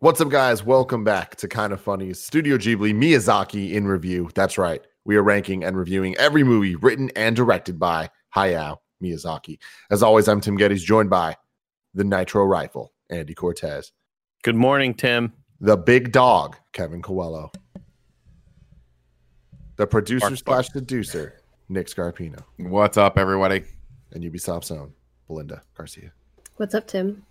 What's up, guys? Welcome back to Kind of Funny Studio Ghibli Miyazaki in review. That's right. We are ranking and reviewing every movie written and directed by Hayao Miyazaki. As always, I'm Tim Gettys, joined by the Nitro Rifle, Andy Cortez, Good morning, Tim. The Big Dog, Kevin Coelho, the producer Bark, slash seducer, Nick Scarpino, What's up, everybody? and Ubisoft's own Belinda Garcia. What's up, Tim?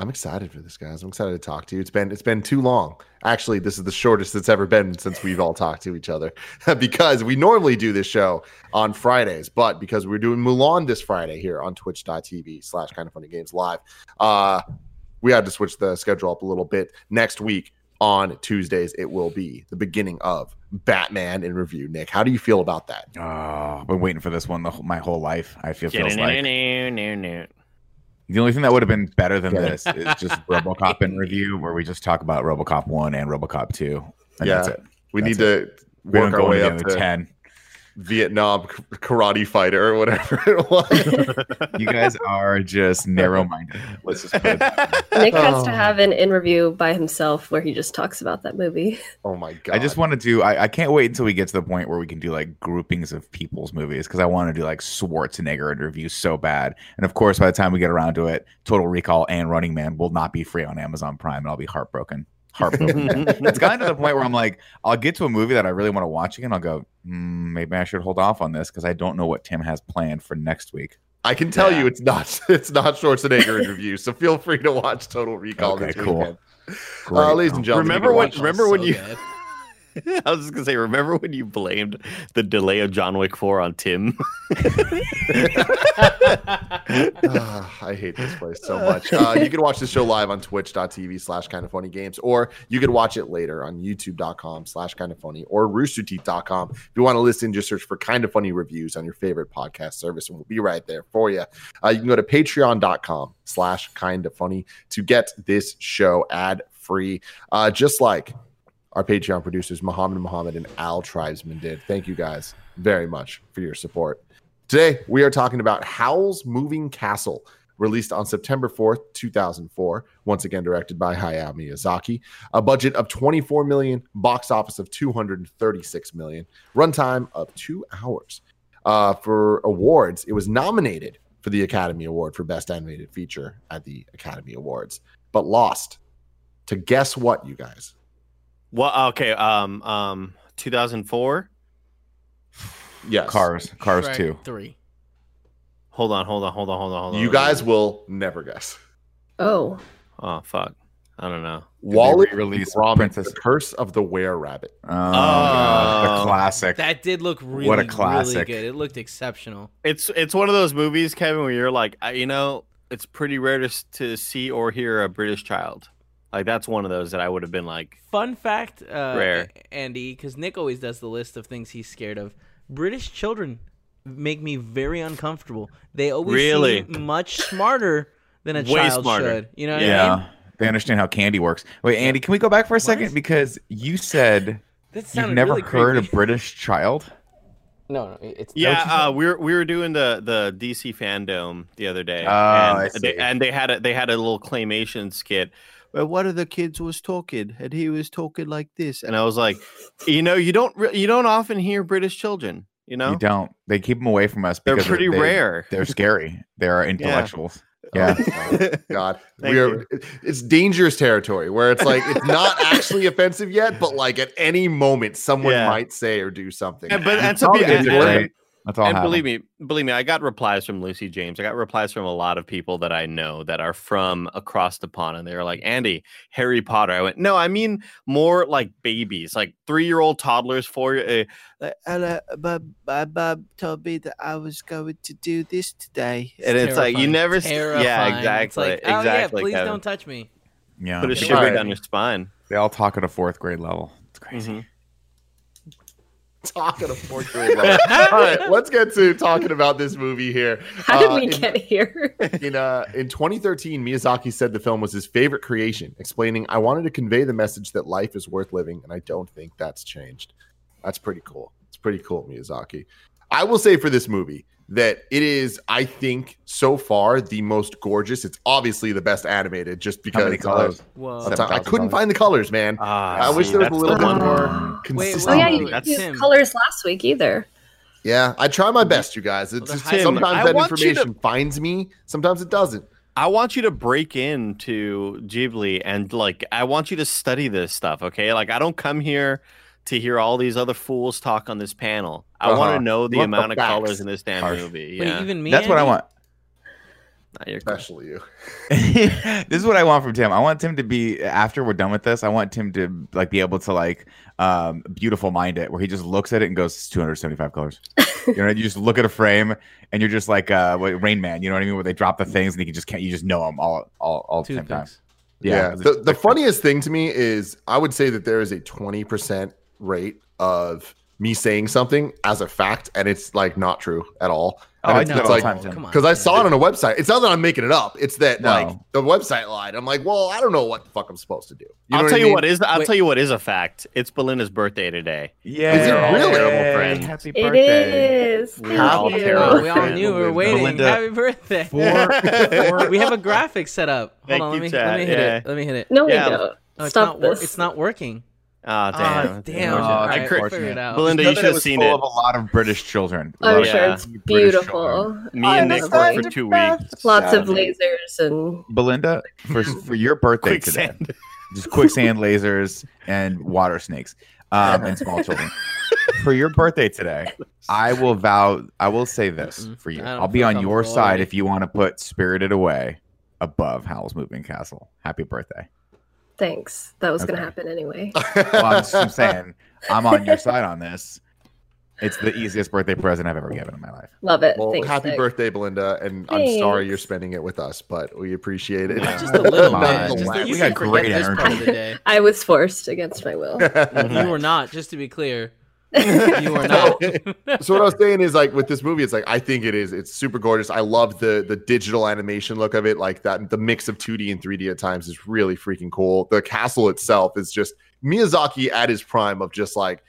I'm excited for this, guys. I'm excited to talk to you. It's been it's been too long. Actually, this is the shortest it's ever been since we've all talked to each other because we normally do this show on Fridays, but because we're doing Mulan this Friday here on twitch.tv slash kind of funny games live, uh, we had to switch the schedule up a little bit. Next week on Tuesdays, it will be the beginning of Batman in review. Nick, how do you feel about that? Oh, I've been waiting for this one the, my whole life. I feel feels like the only thing that would have been better than this is just RoboCop in review, where we just talk about RoboCop one and RoboCop two. And Yeah. that's it. We That's need to We work don't our go way up to ten. Vietnam karate fighter or whatever it was. You guys are just narrow-minded. Let's just put. Nick has Oh. to have an interview by himself where he just talks about that movie. oh my god! I just want to do. I, I can't wait until we get to the point where we can do like groupings of people's movies because I want to do like Schwarzenegger interviews so bad. And of course, by the time we get around to it, Total Recall and Running Man will not be free on Amazon Prime, and I'll be heartbroken. Heartbroken. it's gotten to the point where I'm like, I'll get to a movie that I really want to watch again. I'll go, hmm, maybe I should hold off on this because I don't know what Tim has planned for next week. I can tell Yeah. you it's not it's not Schwarzenegger interview, so feel free to watch Total Recall Okay, this cool. weekend. Great. Uh, ladies and gentlemen, Remember you can when- remember when So you- good. I was just gonna say, remember when you blamed the delay of John Wick 4 on Tim? Ah, I hate this place so much. Uh, you can watch the show live on twitch.tv slash kind of funny games, or you could watch it later on youtube.com slash kind of funny or roosterteeth.com. If you want to listen, just search for kind of funny reviews on your favorite podcast service, and we'll be right there for you. Uh, you can go to patreon.com slash kind of funny to get this show ad free, uh, just like our Patreon producers, Muhammad Muhammad and Al Tribesman did. Thank you guys very much for your support. Today, we are talking about Howl's Moving Castle, released on September 4th, 2004. Once again, directed by Hayao Miyazaki. A budget of 24 million, box office of 236 million, runtime of two hours. Uh, for awards, it was nominated for the Academy Award for Best Animated Feature at the Academy Awards, but lost to guess what, you guys? Well, okay, um, um, 2004. Yes. Cars, Cars Shrek two. Three. Hold on, hold on, hold on, hold on, hold on. You guys will never guess. Oh, Oh fuck, I don't know. Did they Wally re-release Gromit, Princess- The Curse of the Were Rabbit. Oh, God, Oh. the classic. That did look really, What a really classic. good. It looked exceptional. It's it's one of those movies, Kevin, where you're like, you know, it's pretty rare to to see or hear a British child. Like that's one of those that I would have been like, Fun fact, uh, Rare. Andy, because Nick always does the list of things he's scared of. British children make me very uncomfortable. They always Really? seem much smarter than a Way child smarter. should. You know what I Yeah. mean? They understand how candy works. Wait, Andy, can we go back for a second? Because you said you've never really heard creepy. a British child. No, no, it's yeah, uh, we were we were doing the the DC fandom the other day, Oh, I and, they, see. and they had a they had a little claymation skit. Well, one of the kids was talking, and he was talking like this, and I was like, you know, you don't re- you don't often hear British children, you know, You don't. They keep them away from us. they're pretty they- rare. They're scary. They're intellectuals. Yeah. Oh, God, we're it's dangerous territory where it's like it's not actually offensive yet, but like at any moment someone Yeah. might say or do something. And- but- and to be- gonna and- and- it. That's all. and believe me, believe me, I got replies from Lucy James. I got replies from a lot of people that I know that are from across the pond, and they were like, "Andy, Harry Potter." I went, "No, I mean more like babies, like three-year-old toddlers, four. Uh, uh, uh, Bob, Bob, Bob told me that I was going to do this today, and it's like you terrifying, never, s- yeah, terrifying. It's exactly, like, oh, exactly. Yeah, please Kevin. don't touch me. Yeah. put a They- shiver down your spine. They all talk at a fourth grade level. It's crazy. Mhm. Talking of portrait lover. All right, let's get to talking about this movie here. How did Uh, we in- get here? in uh in 2013 miyazaki said the film was his favorite creation explaining i wanted to convey the message that life is worth living and i don't think that's changed that's pretty cool it's pretty cool miyazaki i will say for this movie that it is i think so far the most gorgeous it's obviously the best animated just How because many colors? of- Whoa. Seven i couldn't find the colors man Ah, i wish see, there was a little bit one. more Wait, consistency oh yeah, you that's used him. colors last week either. yeah i try my best you guys it's they're just hiding. sometimes I that want you to- information finds me sometimes it doesn't I want you to break into Ghibli and like I want you to study this stuff, okay? Like I don't come here to hear all these other fools talk on this panel. I want Uh-huh. to know the You want the amount of colors in this damn Harsh. movie. Wait, even me. That's what I want. Nah, you're cool. especially you this is what I want from Tim. I want Tim to be after we're done with this. I want Tim to like be able to like um beautiful mind it, where he just looks at it and goes, "It's 275 colors." you know, you just look at a frame and you're just like uh what, Rain Man. You know what I mean? Where they drop the things and you can just can't you just know them all all all at the same time. Toothpicks. Yeah. The, the funniest thing to me is I would say that there is a 20% rate of me saying something as a fact, and it's like not true at all. Oh, And I it's, do that it's like time, Come on. because I saw it on a website. It's not that I'm making it up. It's that No. like the website lied. I'm like, well, I don't know what the fuck I'm supposed to do. You know I'll tell I you mean? what is. I'll Wait. tell you what is a fact. It's Belinda's birthday today. Yeah, Is it really? Terrible friend. Happy birthday. It is. We're Thank all you. terrible. we all knew we were waiting. Belinda, Happy birthday. Four, we have a graphic set up. Hold Thank on, let me let me hit Yeah. it. Let me hit it. No, Yeah. we don't. Oh, it's Stop not this. it's not working. Oh damn! damn. Oh, All that's right, figure unfortunate. it out. Belinda, you should have was seen full it. of a lot of British children. A I'm lot of sure Yeah. it's beautiful. children. Me and oh, Nick worked for two weeks. Lots Yeah. of lasers and Belinda, for for your birthday today, just quicksand lasers and water snakes um, and small children. For your birthday today, I will vow. I will say this Mm-mm. for you. I don't I'll be feel on your comfortable side if you want to put Spirited Away above Howl's Moving Castle. Happy birthday. Thanks. That was Okay. gonna happen anyway. Well, I'm, just, I'm saying I'm on your side on this. It's the easiest birthday present I've ever given in my life. Love it. Well, thanks. happy Nick. birthday, Belinda, and I'm sorry you're spending it with us, but we appreciate it. Just a little bit. Just We can got great this part energy. day. I was forced against my will. You were not, just to be clear. You were not. so what I was saying is like with this movie, it's like I think it is. It's super gorgeous. I love the the digital animation look of it. Like that, the mix of 2D and 3D at times is really freaking cool. The castle itself is just Miyazaki at his prime of just like,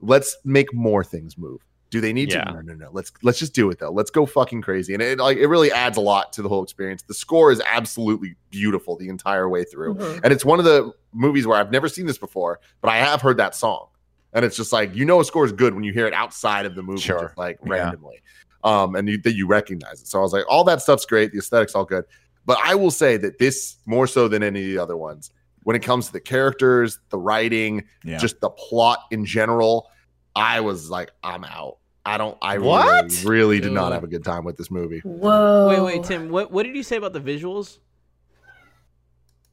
let's make more things move. Do they need Yeah. to? No, no, no. Let's let's just do it though. Let's go fucking crazy. And it like it really adds a lot to the whole experience. The score is absolutely beautiful the entire way through. Mhm. And it's one of the movies where I've never seen this before, but I have heard that song. And it's just like you know a score is good when you hear it outside of the movie, Sure. just like Yeah. randomly. Um, and you, that you recognize it. So I was like, all that stuff's great, the aesthetics all good. But I will say that this more so than any of the other ones, when it comes to the characters, the writing, Yeah. just the plot in general, I was like, I'm out. I don't I What? really, really did not have a good time with this movie. Whoa. Wait, wait, Tim. What what did you say about the visuals?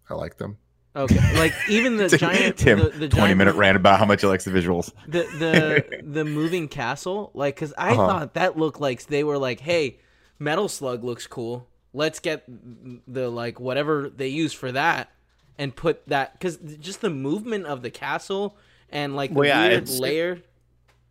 I like them. Okay, like even the giant Tim, the, the 20 giant minute rant about how much he likes the visuals. the the the moving castle like because i Uh-huh. thought that looked like they were like hey metal slug looks cool let's get the like whatever they use for that and put that because just the movement of the castle and like the Well, yeah, weird layer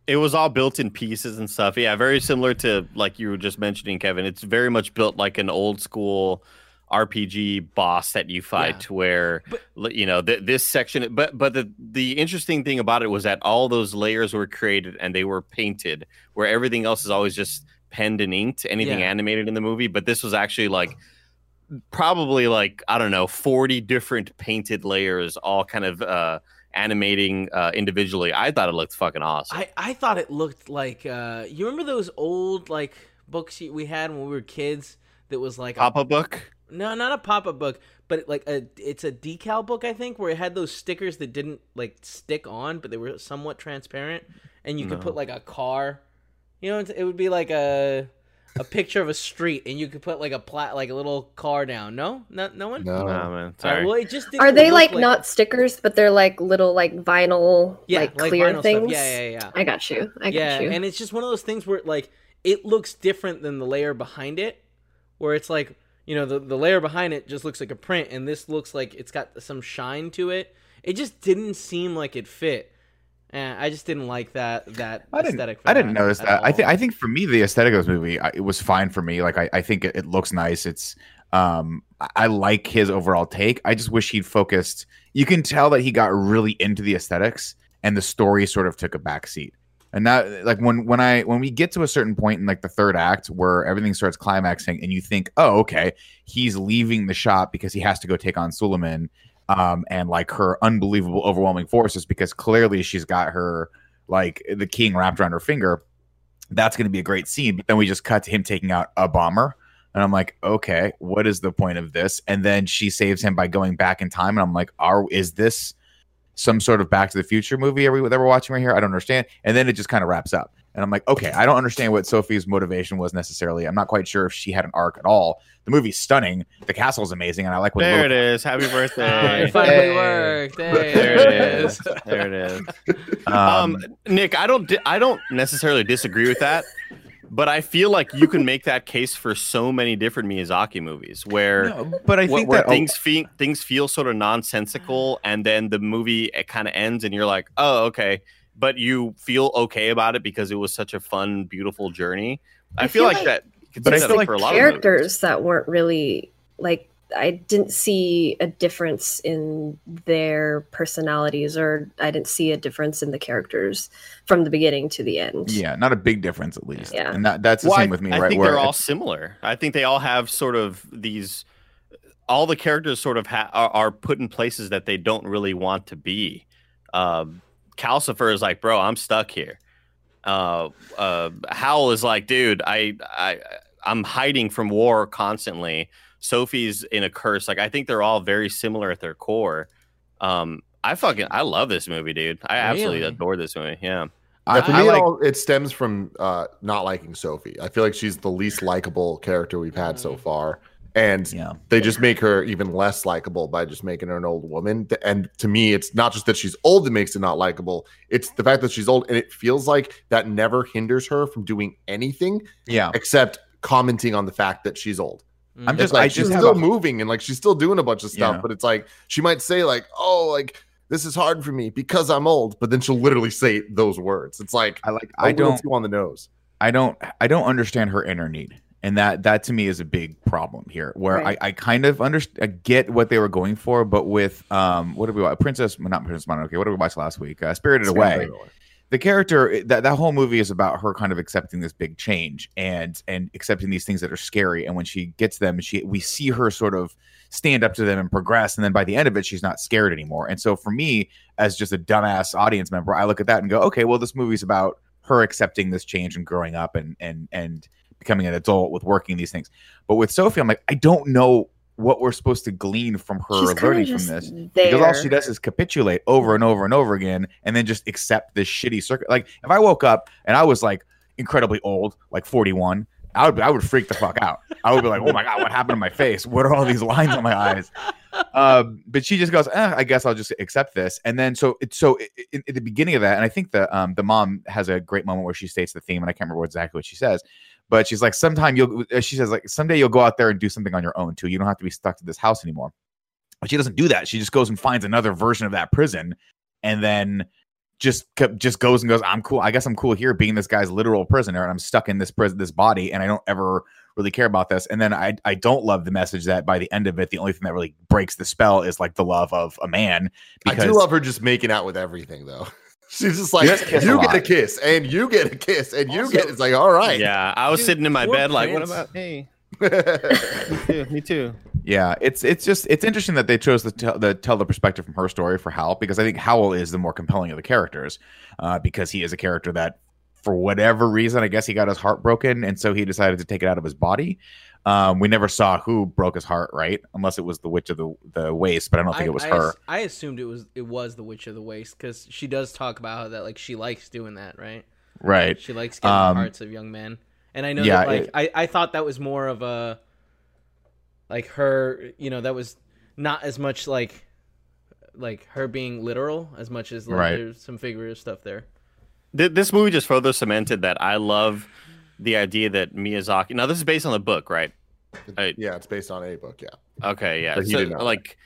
It was all built in pieces and stuff. Yeah, very similar to like you were just mentioning, Kevin. It's very much built like an old school RPG boss that you fight, Yeah. to where But- you know th- this section. But but the the interesting thing about it was that all those layers were created and they were painted, where everything else is always just penned and inked. Anything Yeah. animated in the movie, but this was actually like probably like I don't know, forty different painted layers, all kind of. uh animating uh individually i thought it looked fucking awesome i i thought it looked like uh you remember those old like books we had when we were kids that was like a Papa book. No, not a pop-up book, but like a it's a decal book I think where it had those stickers that didn't like stick on, but they were somewhat transparent, and you could No. put like a car. You know, it would be like a a picture of a street, and you could put like a plat like a little car down. No, no, no one. No. Oh, man, All right, sorry. well, it just didn't Are they look like, not stickers, but they're like little like vinyl, yeah, like clear vinyl stuff. things? Yeah, yeah, yeah. I got you. I got you. and it's just one of those things where like it looks different than the layer behind it, where it's like you know the the layer behind it just looks like a print, and this looks like it's got some shine to it. It just didn't seem like it fit. And I just didn't like that that I aesthetic. For I didn't notice at that. I think. I think for me, the aesthetic of this movie, I, it was fine for me. Like, I, I think it, it looks nice. It's. Um, I- I like his overall take. I just wish he'd focused. You can tell that he got really into the aesthetics, and the story sort of took a backseat. And that, like, when when I when we get to a certain point in like the third act where everything starts climaxing, and you think, oh, okay, he's leaving the shop because he has to go take on Suliman, um, and like her unbelievable, overwhelming forces because clearly she's got her like the king wrapped around her finger. That's going to be a great scene. But then we just cut to him taking out a bomber. And I'm like, okay, what is the point of this? And then she saves him by going back in time. And I'm like, are is this some sort of Back to the Future movie are we, that we're watching right here? I don't understand. And then it just kind of wraps up. And I'm like, okay, I don't understand what Sophie's motivation was necessarily. I'm not quite sure if she had an arc at all. The movie's stunning. The castle's amazing, and I like what There it little- is. Happy birthday. it finally Hey. worked. Hey, there it is. There it is. Um, Um, Nick, I don't, di- I don't necessarily disagree with that, but I feel like you can make that case for so many different Miyazaki movies where. no, but I think where that oh, things feel things feel sort of nonsensical, and then the movie it kind of ends, and you're like, oh, okay, but you feel okay about it because it was such a fun, beautiful journey. I, I feel, feel like, like that. But I that feel like for a lot of movies. characters that weren't really like I didn't see a difference in their personalities or I didn't see a difference in the characters from the beginning to the end. yeah, not a big difference at least. Yeah. and that, that's the Well, same I, with me, right? I right? think where they're all similar. I think they all have sort of these. All the characters sort of ha- are, are put in places that they don't really want to be. Um, Calcifer is like, bro, I'm stuck here. Uh, uh, Howl is like, dude, I, I, I'm hiding from war constantly. Sophie's in a curse. Like, I think they're all very similar at their core. Um, I fucking, I love this movie, dude. I absolutely Really? adore this movie. Yeah. I, Yeah, for I me, like, it, all, it stems from uh, not liking Sophie. I feel like she's the least likable character we've had so far, and yeah. they just make her even less likable by just making her an old woman. And to me, it's not just that she's old that makes it not likable; it's the fact that she's old, and it feels like that never hinders her from doing anything Yeah. except commenting on the fact that she's old. I'm just- like I she's just still a- moving and like she's still doing a bunch of stuff, Yeah. but it's like she might say like, "Oh, like this is hard for me because I'm old," but then she'll literally say those words. It's like I like. I don't. on the nose. I don't. I don't understand her inner need, and that that to me is a big problem here. Where Right. I, I kind of understand, get what they were going for, but with um, what did we watch? Princess, not Princess Mononoke. What did we watch last week? Uh, Spirited Away. The character eh, that that whole movie is about her kind of accepting this big change and and accepting these things that are scary. And when she gets them she we see her sort of stand up to them and progress. And then by the end of it she's not scared anymore. And so for me as just a dumbass audience member i look at that and go okay well this movie's about her accepting this change and growing up and and and becoming an adult with working these things. But with sophie i'm like i don't know what we're supposed to glean from her She's learning from this there. because all she does is capitulate over and over and over again and then just accept this shitty circuit like if i woke up and i was like incredibly old like 41 i would i would freak the fuck out. I would be like oh my god what happened to my face? What are all these lines on my eyes? Um but she just goes eh, i guess i'll just accept this. And then so it's so at the beginning of that and i think the um the mom has a great moment where she states the theme and i can't remember exactly what she says but she's like sometime you'll uh, she says like someday you'll go out there and do something on your own too you don't have to be stuck to this house anymore but she doesn't do that. She just goes and finds another version of that prison, and then just just goes and goes. I'm cool. I guess I'm cool here, being this guy's literal prisoner, and I'm stuck in this prison, this body, and I don't ever really care about this. And then I I don't love the message that by the end of it, the only thing that really breaks the spell is like the love of a man. I do love her just making out with everything though. She's just like does kiss a you get a kiss and you get a kiss and you Also- get it's like all right. Yeah. I was Dude, sitting in my poor bed, like, what about, hey, Yeah. me too. Me too. Yeah, it's it's just it's interesting that they chose to tell the tell the perspective from her story for Howl because I think Howl is the more compelling of the characters uh, because he is a character that for whatever reason I guess he got his heart broken and so he decided to take it out of his body. Um, we never saw who broke his heart, right? Unless it was the witch of the the waste, but I don't think it was I, her. I assumed it was it was the Witch of the Waste because she does talk about that like she likes doing that, right? right. She likes getting Um, the hearts of young men, and I know yeah, that like it- I I thought that was more of a like her, you know, that was not as much like like her being literal as much as like Right. there's some figurative stuff there. This movie just further cemented that I love the idea that Miyazaki. Now, this is based on the book, right? I- yeah, it's based on a book. Yeah, Okay, yeah. So, like,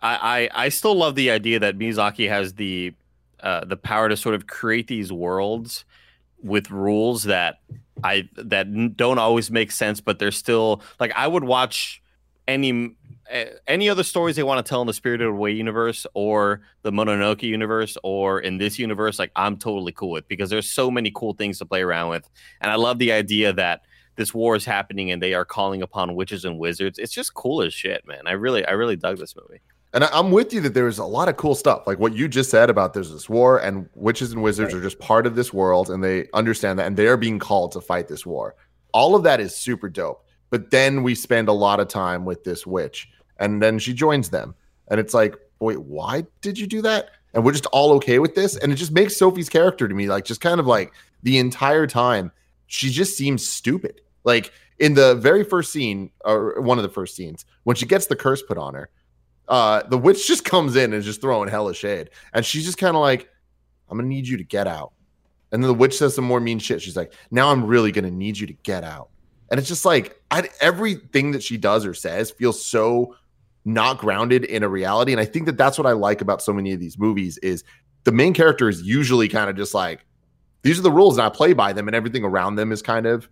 I, I I still love the idea that Miyazaki has the uh, the power to sort of create these worlds with rules that I that don't always make sense, but they're still like I would watch any any other stories they want to tell in the Spirited Away universe or the Mononoke universe or in this universe. Like I'm totally cool with because there's so many cool things to play around with, and I love the idea that this war is happening and they are calling upon witches and wizards. It's just cool as shit, man. I really I really dug this movie. And I'm with you that there's a lot of cool stuff, like what you just said about there's this war, and witches and wizards are just part of this world, and they understand that, and they are being called to fight this war. All of that is super dope. But then we spend a lot of time with this witch, and then she joins them, and it's like, wait, why did you do that? And we're just all okay with this, and it just makes Sophie's character to me like just kind of like the entire time she just seems stupid. Like in the very first scene, or one of the first scenes, when she gets the curse put on her, uh, the witch just comes in and is just throwing hella shade, and she's just kind of like, "I'm gonna need you to get out." And then the witch says some more mean shit. She's like, "Now I'm really gonna need you to get out." And it's just like I, everything that she does or says feels so not grounded in a reality. And I think that that's what I like about so many of these movies is the main character is usually kind of just like, these are the rules and I play by them, and everything around them is kind of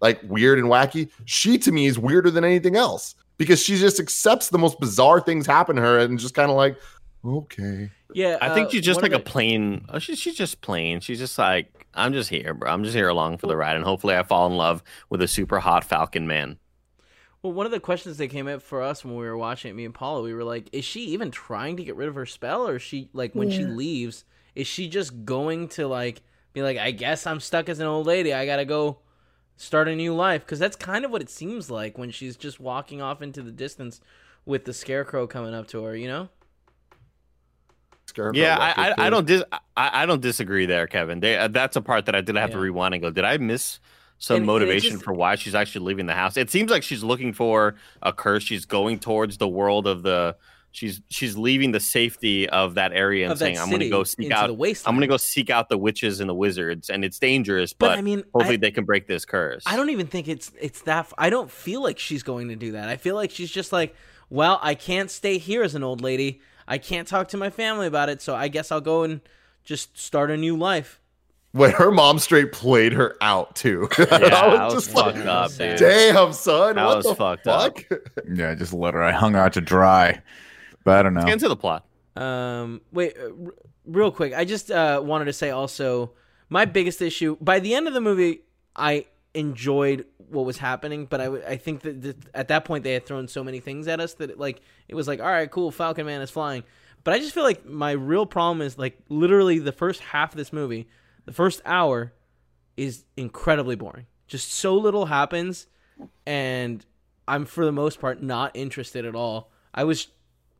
like weird and wacky. She to me is weirder than anything else because she just accepts the most bizarre things happen to her and just kind of like, okay. Yeah, I think uh, she's just one like a the- plain. Oh, she's she's just plain. She's just like I'm just here, bro. I'm just here along for the ride, and hopefully I fall in love with a super hot Falcon man. Well, one of the questions that came up for us when we were watching it, me and Paula, we were like, is she even trying to get rid of her spell, or is she like when she leaves, is she just going to like be like, I guess I'm stuck as an old lady. I gotta go start a new life because that's kind of what it seems like when she's just walking off into the distance with the scarecrow coming up to her. You know? Scarecrow Yeah, I, I, I don't dis- I, I don't disagree there, Kevin. They, uh, that's a part that I did have to rewind and go. Did I miss some And- and motivation just- for why she's actually leaving the house? It seems like she's looking for a curse. She's going towards the world of the. She's she's leaving the safety of that area and saying, "I'm going to go seek out. I'm going to go seek out the witches and the wizards, and it's dangerous, But, but, I mean, hopefully I- they can break this curse." I don't even think it's it's that. I don't feel like she's going to do that. I feel like she's just like, well, I can't stay here as an old lady. I can't talk to my family about it, so I guess I'll go and just start a new life. When her mom straight played her out too. Yeah, I that was was just like, fucked up, sad. dude. damn, son, That what was the fucked up. fuck? Yeah, just let her. I hung her out to dry. But I don't know. Get into the plot. Um, wait, uh, r- real quick. I just uh, wanted to say also my biggest issue by the end of the movie, I enjoyed what was happening, but I, w- I think that, that at that point they had thrown so many things at us that it, like it was like, all right, cool, Falcon Man is flying. But I just feel like my real problem is like literally the first half of this movie, the first hour, is incredibly boring. Just so little happens, and I'm for the most part not interested at all. I was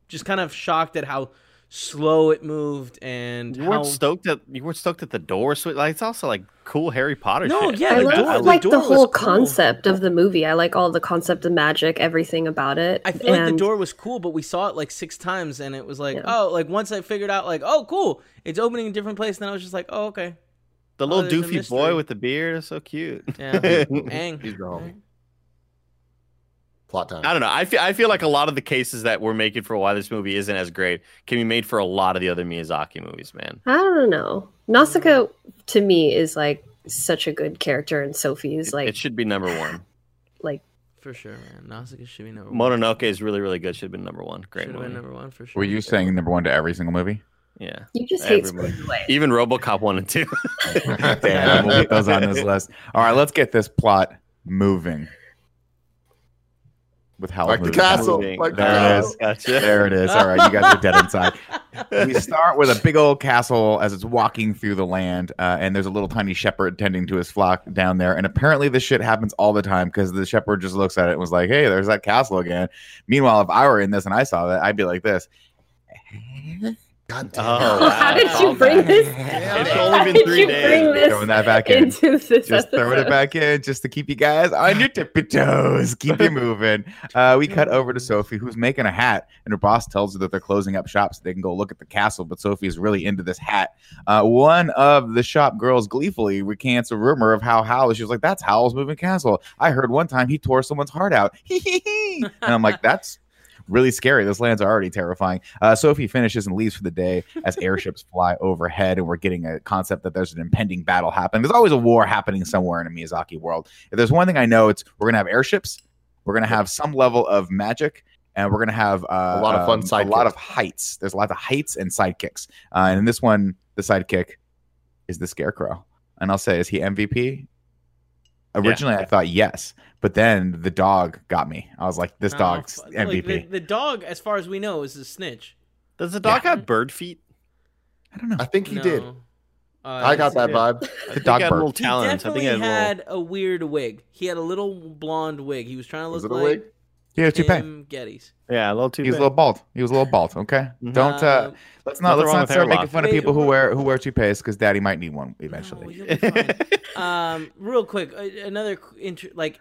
just kind of shocked at how slow it moved and You weren't stoked at you weren't stoked at the door. So like it's also like cool Harry Potter. No, shit. yeah, I like, door- I the like the, door whole cool. concept of the movie. I like all the concept of magic, everything about it. I feel like the door was cool, but we saw it like six times, and it was like, Yeah. oh, like once I figured out, like, oh, cool, it's opening a different place. Then I was just like, oh, okay, the Oh, little there's a doofy boy with the beard is so cute. yeah, Aang. He's the homie. Plot time. I don't know. I feel I feel like a lot of the cases that we're making for why this movie isn't as great can be made for a lot of the other Miyazaki movies, man. I don't know. Nausicaa to me is like such a good character, and Sophie's It, like it should be number one. like for sure, man. Nausicaa should be number one. Mononoke is really really good. Should have been number one. Great should have movie. been number one for sure. Were you saying number one to every single movie? Yeah, you just hate Spirited Away. even RoboCop one and two. Damn, we'll put those on this list. All right, let's get this plot moving. With how Like the castle. Moving. Like the There it castle. is. Gotcha. There it is. All right, you guys are dead inside. We start with a big old castle as it's walking through the land, uh, and there's a little tiny shepherd tending to his flock down there. And apparently, this shit happens all the time because the shepherd just looks at it and was like, "Hey, there's that castle again." Meanwhile, if I were in this and I saw that, I'd be like this. God damn. Oh, How did you bring this? It's How only been did three you days. Bring this Throwing that back in. into this just throwing it back in just to keep you guys on your tippy toes. Keep you moving. Uh, we cut over to Sophie, who's making a hat, and her boss tells her that they're closing up shop so they can go look at the castle. But Sophie is really into this hat. Uh, one of the shop girls gleefully recants a rumor of how Hal. She was like, "That's Howl's moving castle. I heard one time he tore someone's heart out." and I'm like, "That's." Really scary. Those land's are already terrifying. Uh, Sophie finishes and leaves for the day as airships fly overhead, and we're getting a concept that there's an impending battle happening. There's always a war happening somewhere in a Miyazaki world. If there's one thing I know, it's we're gonna have airships, we're gonna have some level of magic, and we're gonna have uh, A lot of fun um, a lot of heights. There's a lot of heights and sidekicks, uh, and in this one, the sidekick is the Scarecrow. And I'll say, is he MVP? Originally, I thought yes, but then the dog got me. I was like, this No, dog's fu- like, MVP. the, the dog, as far as we know, is a snitch. Does the dog Yeah. have bird feet? I don't know. I think he No. did. Uh, I got that yeah. vibe. I think dog he had bird. little He talons. I definitely think he had, had, little... a weird wig. He had a little blonde wig. He was trying to Was look it a like wig? Yeah, toupee. Tim Gettys. yeah, a little too. He was a little bald. He was a little bald. Okay, don't uh, Um, let's not nothing let's wrong not with hair start making loss. fun of Wait, people who wear who wear toupees because Daddy might need one eventually. No, you'll be fine. um, real quick, uh, another qu- intr- like,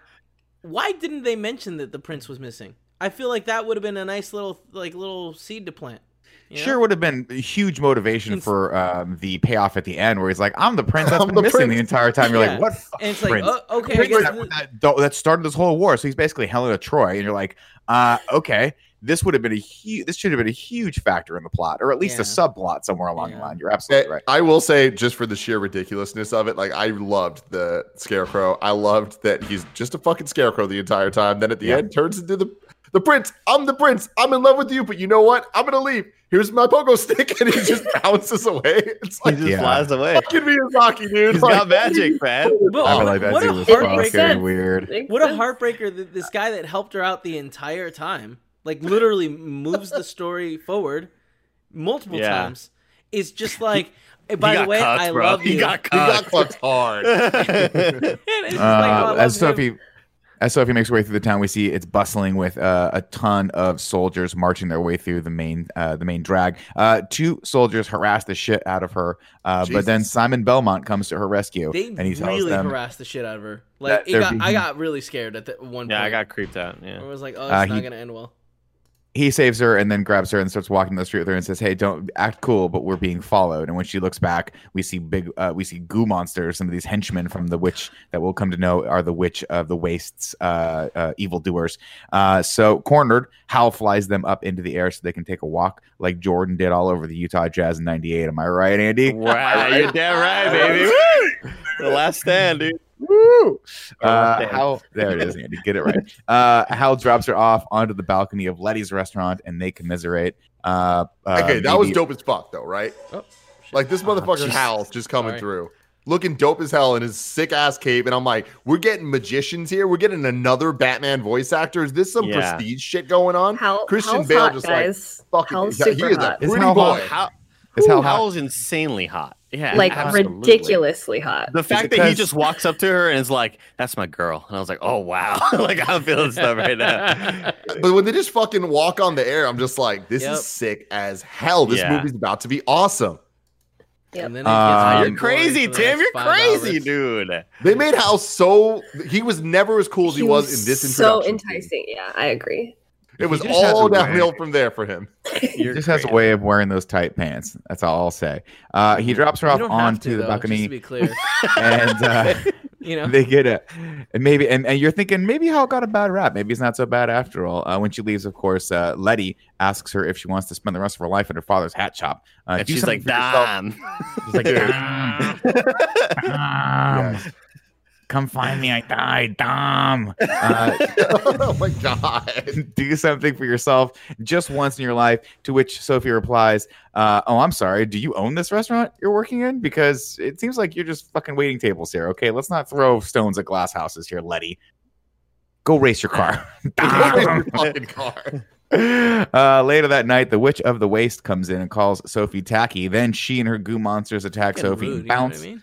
why didn't they mention that the prince was missing? I feel like that would have been a nice little like little seed to plant. You know? Sure, would have been a huge motivation for um, the payoff at the end, where he's like, "I'm the prince that's I'm been the missing the entire time." You're Yeah. like, "What And it's prince? like, oh, okay, I guess that, that, that started this whole war. So he's basically Helena Troy, and you're like, uh, okay, this would have been a huge. This should have been a huge factor in the plot, or at least Yeah. a subplot somewhere along Yeah. the line. You're absolutely right. I will say, just for the sheer ridiculousness of it, like I loved the scarecrow. I loved that he's just a fucking scarecrow the entire time. Then at the Yeah. end, turns into the the prince. I'm the prince. I'm in love with you, but you know what? I'm gonna leave. Here's my pogo stick, and he just bounces away. It's He just Yeah. flies away. fucking Miyazaki, dude. He's Like- got magic, man. But I what, feel like that what a dude was heartbreaker. fucking weird. What a heartbreaker! that This guy that helped her out the entire time, like literally moves the story forward multiple Yeah. times, is just like. "Hey, by the way, cucked, I bro. love He you. got he got cucked. hard. And it's just like, oh, I Uh, love him. Sophie, as Sophie makes her way through the town, we see it's bustling with uh, a ton of soldiers marching their way through the main uh, the main drag. Uh, two soldiers harass the shit out of her, uh, but then Simon Belmont comes to her rescue, They and he tells really them harassed the shit out of her. Like it they're I got really scared at the one point. yeah, I got creeped out. I Yeah. was like, oh, it's Uh, not he- gonna end well. He saves her and then grabs her and starts walking down the street with her and says, "Hey, don't act cool, but we're being followed." And when she looks back, we see big, uh, we see goo monsters, some of these henchmen from the witch that we'll come to know are the witch of the wastes, uh, uh, evildoers. Uh, so cornered, Hal flies them up into the air so they can take a walk, like Jordan did all over the Utah Jazz in '98. Am I right, Andy? Wow, you're damn right, baby. Woo! The last stand, dude. Woo! Uh, Hal, there it is, Andy. Get it right. Uh, Hal drops her off onto the balcony of Letty's restaurant, and they commiserate. Uh, uh, okay, that was dope as fuck, though, right? Oh. Like this motherfucker Jesus. Hal just coming Sorry. through, looking dope as hell in his sick ass cape, and I'm like, we're getting magicians here. We're getting another Batman voice actor. Is this some Yeah. prestige shit going on? Hal, Christian How's Bale hot, just, like, guys. fucking- How's yeah, he super is a hot. Is pretty Hal boy. hot? How, Is Hal hot? Howl's insanely hot. Yeah, like absolutely. ridiculously hot. The fact that he just walks up to her and is like, "That's my girl," and I was like, "Oh wow!" like I'm feeling stuff right now. But when they just fucking walk on the air, I'm just like, this Yep. is sick as hell. This Yeah. movie's about to be awesome. Yep. And then it Um, you're crazy, boring for the Tim. You're crazy, hours. dude. They made Hal so he was never as cool as he, was, in this so introduction. scene. enticing. Yeah, I agree. It was He just has all a way. downhill from there for him. He just has a way of wearing those tight pants. That's all I'll say. Uh, he drops her off onto to, the though, balcony, Just to be clear, and uh, you know. they get it. and maybe and, and you're thinking maybe Hal got a bad rap. Maybe he's not so bad after all. Uh, when she leaves, of course, uh, Letty asks her if she wants to spend the rest of her life at her father's hat shop. Uh, And she's something like, for yourself. "Damn." She's like, "Dom, Dom, Yes. Come find me. I died, Dom. Uh, oh my god. do something for yourself just once in your life. To which Sophie replies, uh, "Oh, I'm sorry. Do you own this restaurant you're working in? Because it seems like you're just fucking waiting tables here. Okay, let's not throw stones at glass houses here, Letty. Go race your car." Go fucking car. uh, later that night, the Witch of the Waste comes in and calls Sophie tacky. Then she and her goo monsters attack Sophie rude, and you know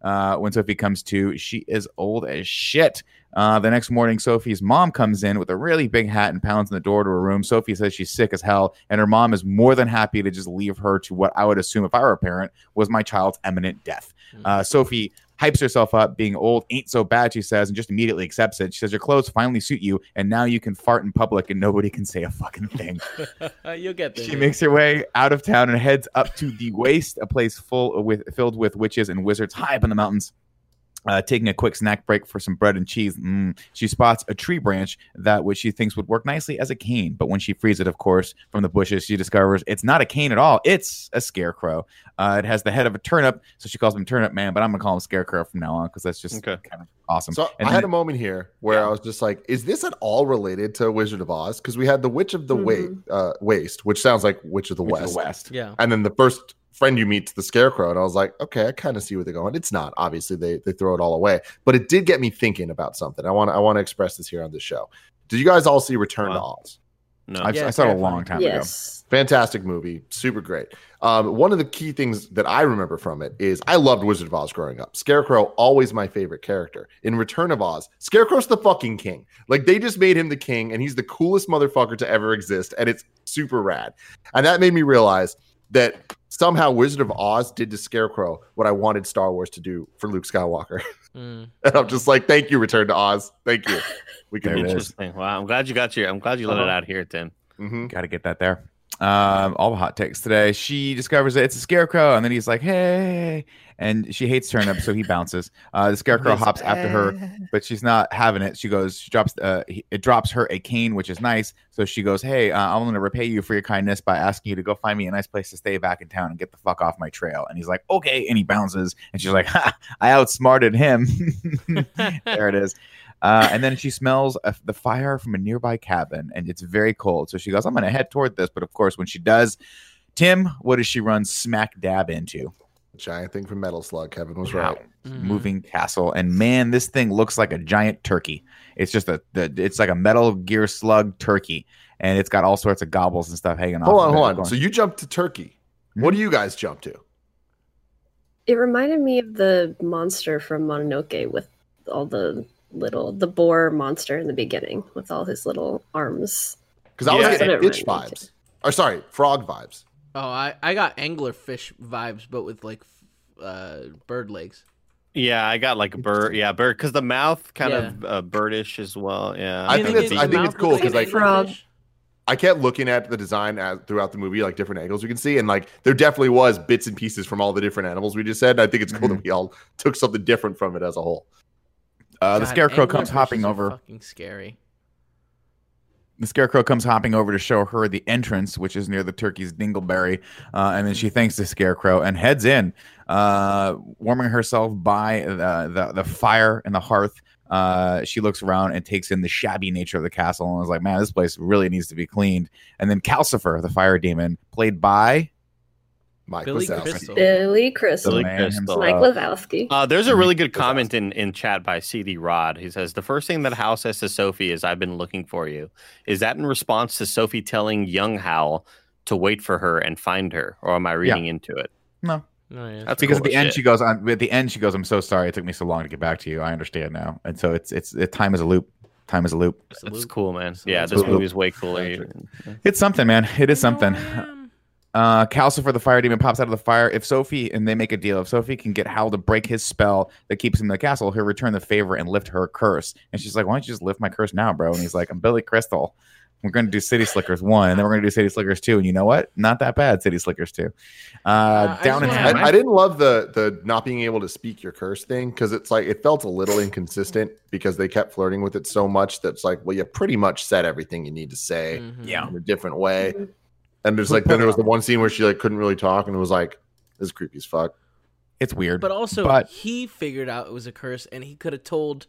what bounce. I mean? Uh, when Sophie comes to, she is old as shit. Uh, the next morning, Sophie's mom comes in with a really big hat and pounds on the door to her room. Sophie says she's sick as hell, and her mom is more than happy to just leave her to what I would assume, if I were a parent, was my child's imminent death. Uh, Sophie hypes herself up, being old ain't so bad, she says, and just immediately accepts it. She says, Your clothes finally suit you, and now you can fart in public and nobody can say a fucking thing. You'll get there. She makes her way out of town and heads up to the waste, a place full with filled with witches and wizards high up in the mountains. Uh, taking a quick snack break for some bread and cheese, mm, she spots a tree branch that which she thinks would work nicely as a cane. But when she frees it, of course, from the bushes, she discovers it's not a cane at all. It's a scarecrow. Uh, it has the head of a turnip, so she calls him Turnip Man. But I'm gonna call him Scarecrow from now on because that's just Okay. kind of awesome. So And I then- had a moment here where I was just like, "Is this at all related to Wizard of Oz?" Because we had the Witch of the Wa- Mhm. uh, Waste, which sounds like Witch of the which is West, the West. Yeah. and then the first friend you meet, the Scarecrow, and I was like, "Okay, I kind of see where they're going." It's not obviously they they throw it all away, but it did get me thinking about something. I want to I want to express this here on the show. Did you guys all see Return to Oz? No. I, Yeah, I saw it a long time ago. Fantastic movie, super great. Um, one of the key things that I remember from it is I loved Wizard of Oz growing up. Scarecrow, always my favorite character. In Return of Oz, Scarecrow's the fucking king. Like they just made him the king, and he's the coolest motherfucker to ever exist, and it's super rad. And that made me realize that somehow Wizard of Oz did to Scarecrow what I wanted Star Wars to do for Luke Skywalker. Mm. and I'm just like, thank you, Return to Oz. Thank you. We can There it move. is. Interesting. Wow. I'm glad you got your. I'm glad you let it Uh-huh. out here, Tim. Mhm. Got to get that there. Um, all the hot takes today. She discovers that it's a scarecrow, and then he's like, "Hey!" And she hates turnips, so he bounces. Uh, the scarecrow hops after her, but she's not having it. She goes, she drops, uh, he, it drops her a cane, which is nice. So she goes, "Hey, uh, I'm going to repay you for your kindness by asking you to go find me a nice place to stay back in town and get the fuck off my trail." And he's like, "Okay," and he bounces, and she's like, ha, "I outsmarted him." there it is. Uh, and then she smells a, the fire from a nearby cabin, and it's very cold. So she goes, "I'm going to head toward this." But of course, when she does, Tim, what does she run smack dab into? Giant thing from Metal Slug. Kevin was right. Mhm. moving castle and man this thing looks like a giant turkey it's just a the, it's like a metal gear slug turkey and it's got all sorts of gobbles and stuff hanging on. Hold off on, of it. hold on. So you jumped to Turkey. What do you guys jump to? It reminded me of the monster from Mononoke with all the little the boar monster in the beginning with all his little arms. Because I was Yeah. getting That's what it fish reminded vibes. Or sorry, frog vibes. Oh, I, I got anglerfish vibes, but with like uh, bird legs. Yeah, I got like a bird. Yeah, bird because the mouth kind Yeah. of uh, birdish as well. Yeah, I You think think it's- I think it's cool because like like- Frog. anglerfish? I kept looking at the design as, throughout the movie, like different angles we can see, and like there definitely was bits and pieces from all the different animals we just said. And I think it's cool that we all took something different from it as a whole. Uh, the God, scarecrow comes hopping over. Fucking scary. the scarecrow comes hopping over to show her the entrance which is near the turkey's dingleberry uh, and then she thanks the scarecrow and heads in uh, warming herself by the, the, the fire and the hearth. Uh, she looks around and takes in the shabby nature of the castle and was like man this place really needs to be cleaned. And then calcifer the fire demon played by Mike Billy Wazowski. Crystal. Billy Crystal. Billy Crystal. Mike Wazowski. Uh, there's a really good comment in, in chat by CD Rod. He says, The first thing that Hal says to Sophie is, I've been looking for you. Is that in response to Sophie telling young Hal to wait for her and find her? Or am I reading into it? no Oh, yeah. That's because cool at the end shit. she goes on at the end she goes i'm so sorry it took me so long to get back to you i understand now and so it's it's it, time is a loop time is a loop It's, a That's loop. cool, man. Just a Yeah, this Loop. movie is way cooler. It's something man it is something uh calcifer the fire demon pops out of the fire if sophie and they make a deal if sophie can get hal to break his spell that keeps him in the castle he'll return the favor and lift her curse and she's like why don't you just lift my curse now bro and he's like i'm billy crystal we're going to do City Slickers 1, and then we're going to do City Slickers 2. And you know what? Not that bad, City Slickers 2. Uh, Uh, I down in I. I didn't love the the not being able to speak your curse thing because it's like it felt a little inconsistent because they kept flirting with it so much that's like, well, you pretty much said everything you need to say Mhm. Yeah. in a different way. Mhm. And there's like then there was the one scene where she like couldn't really talk and it was like, this is creepy as fuck. It's weird. But also, But- he figured out it was a curse, and he could have told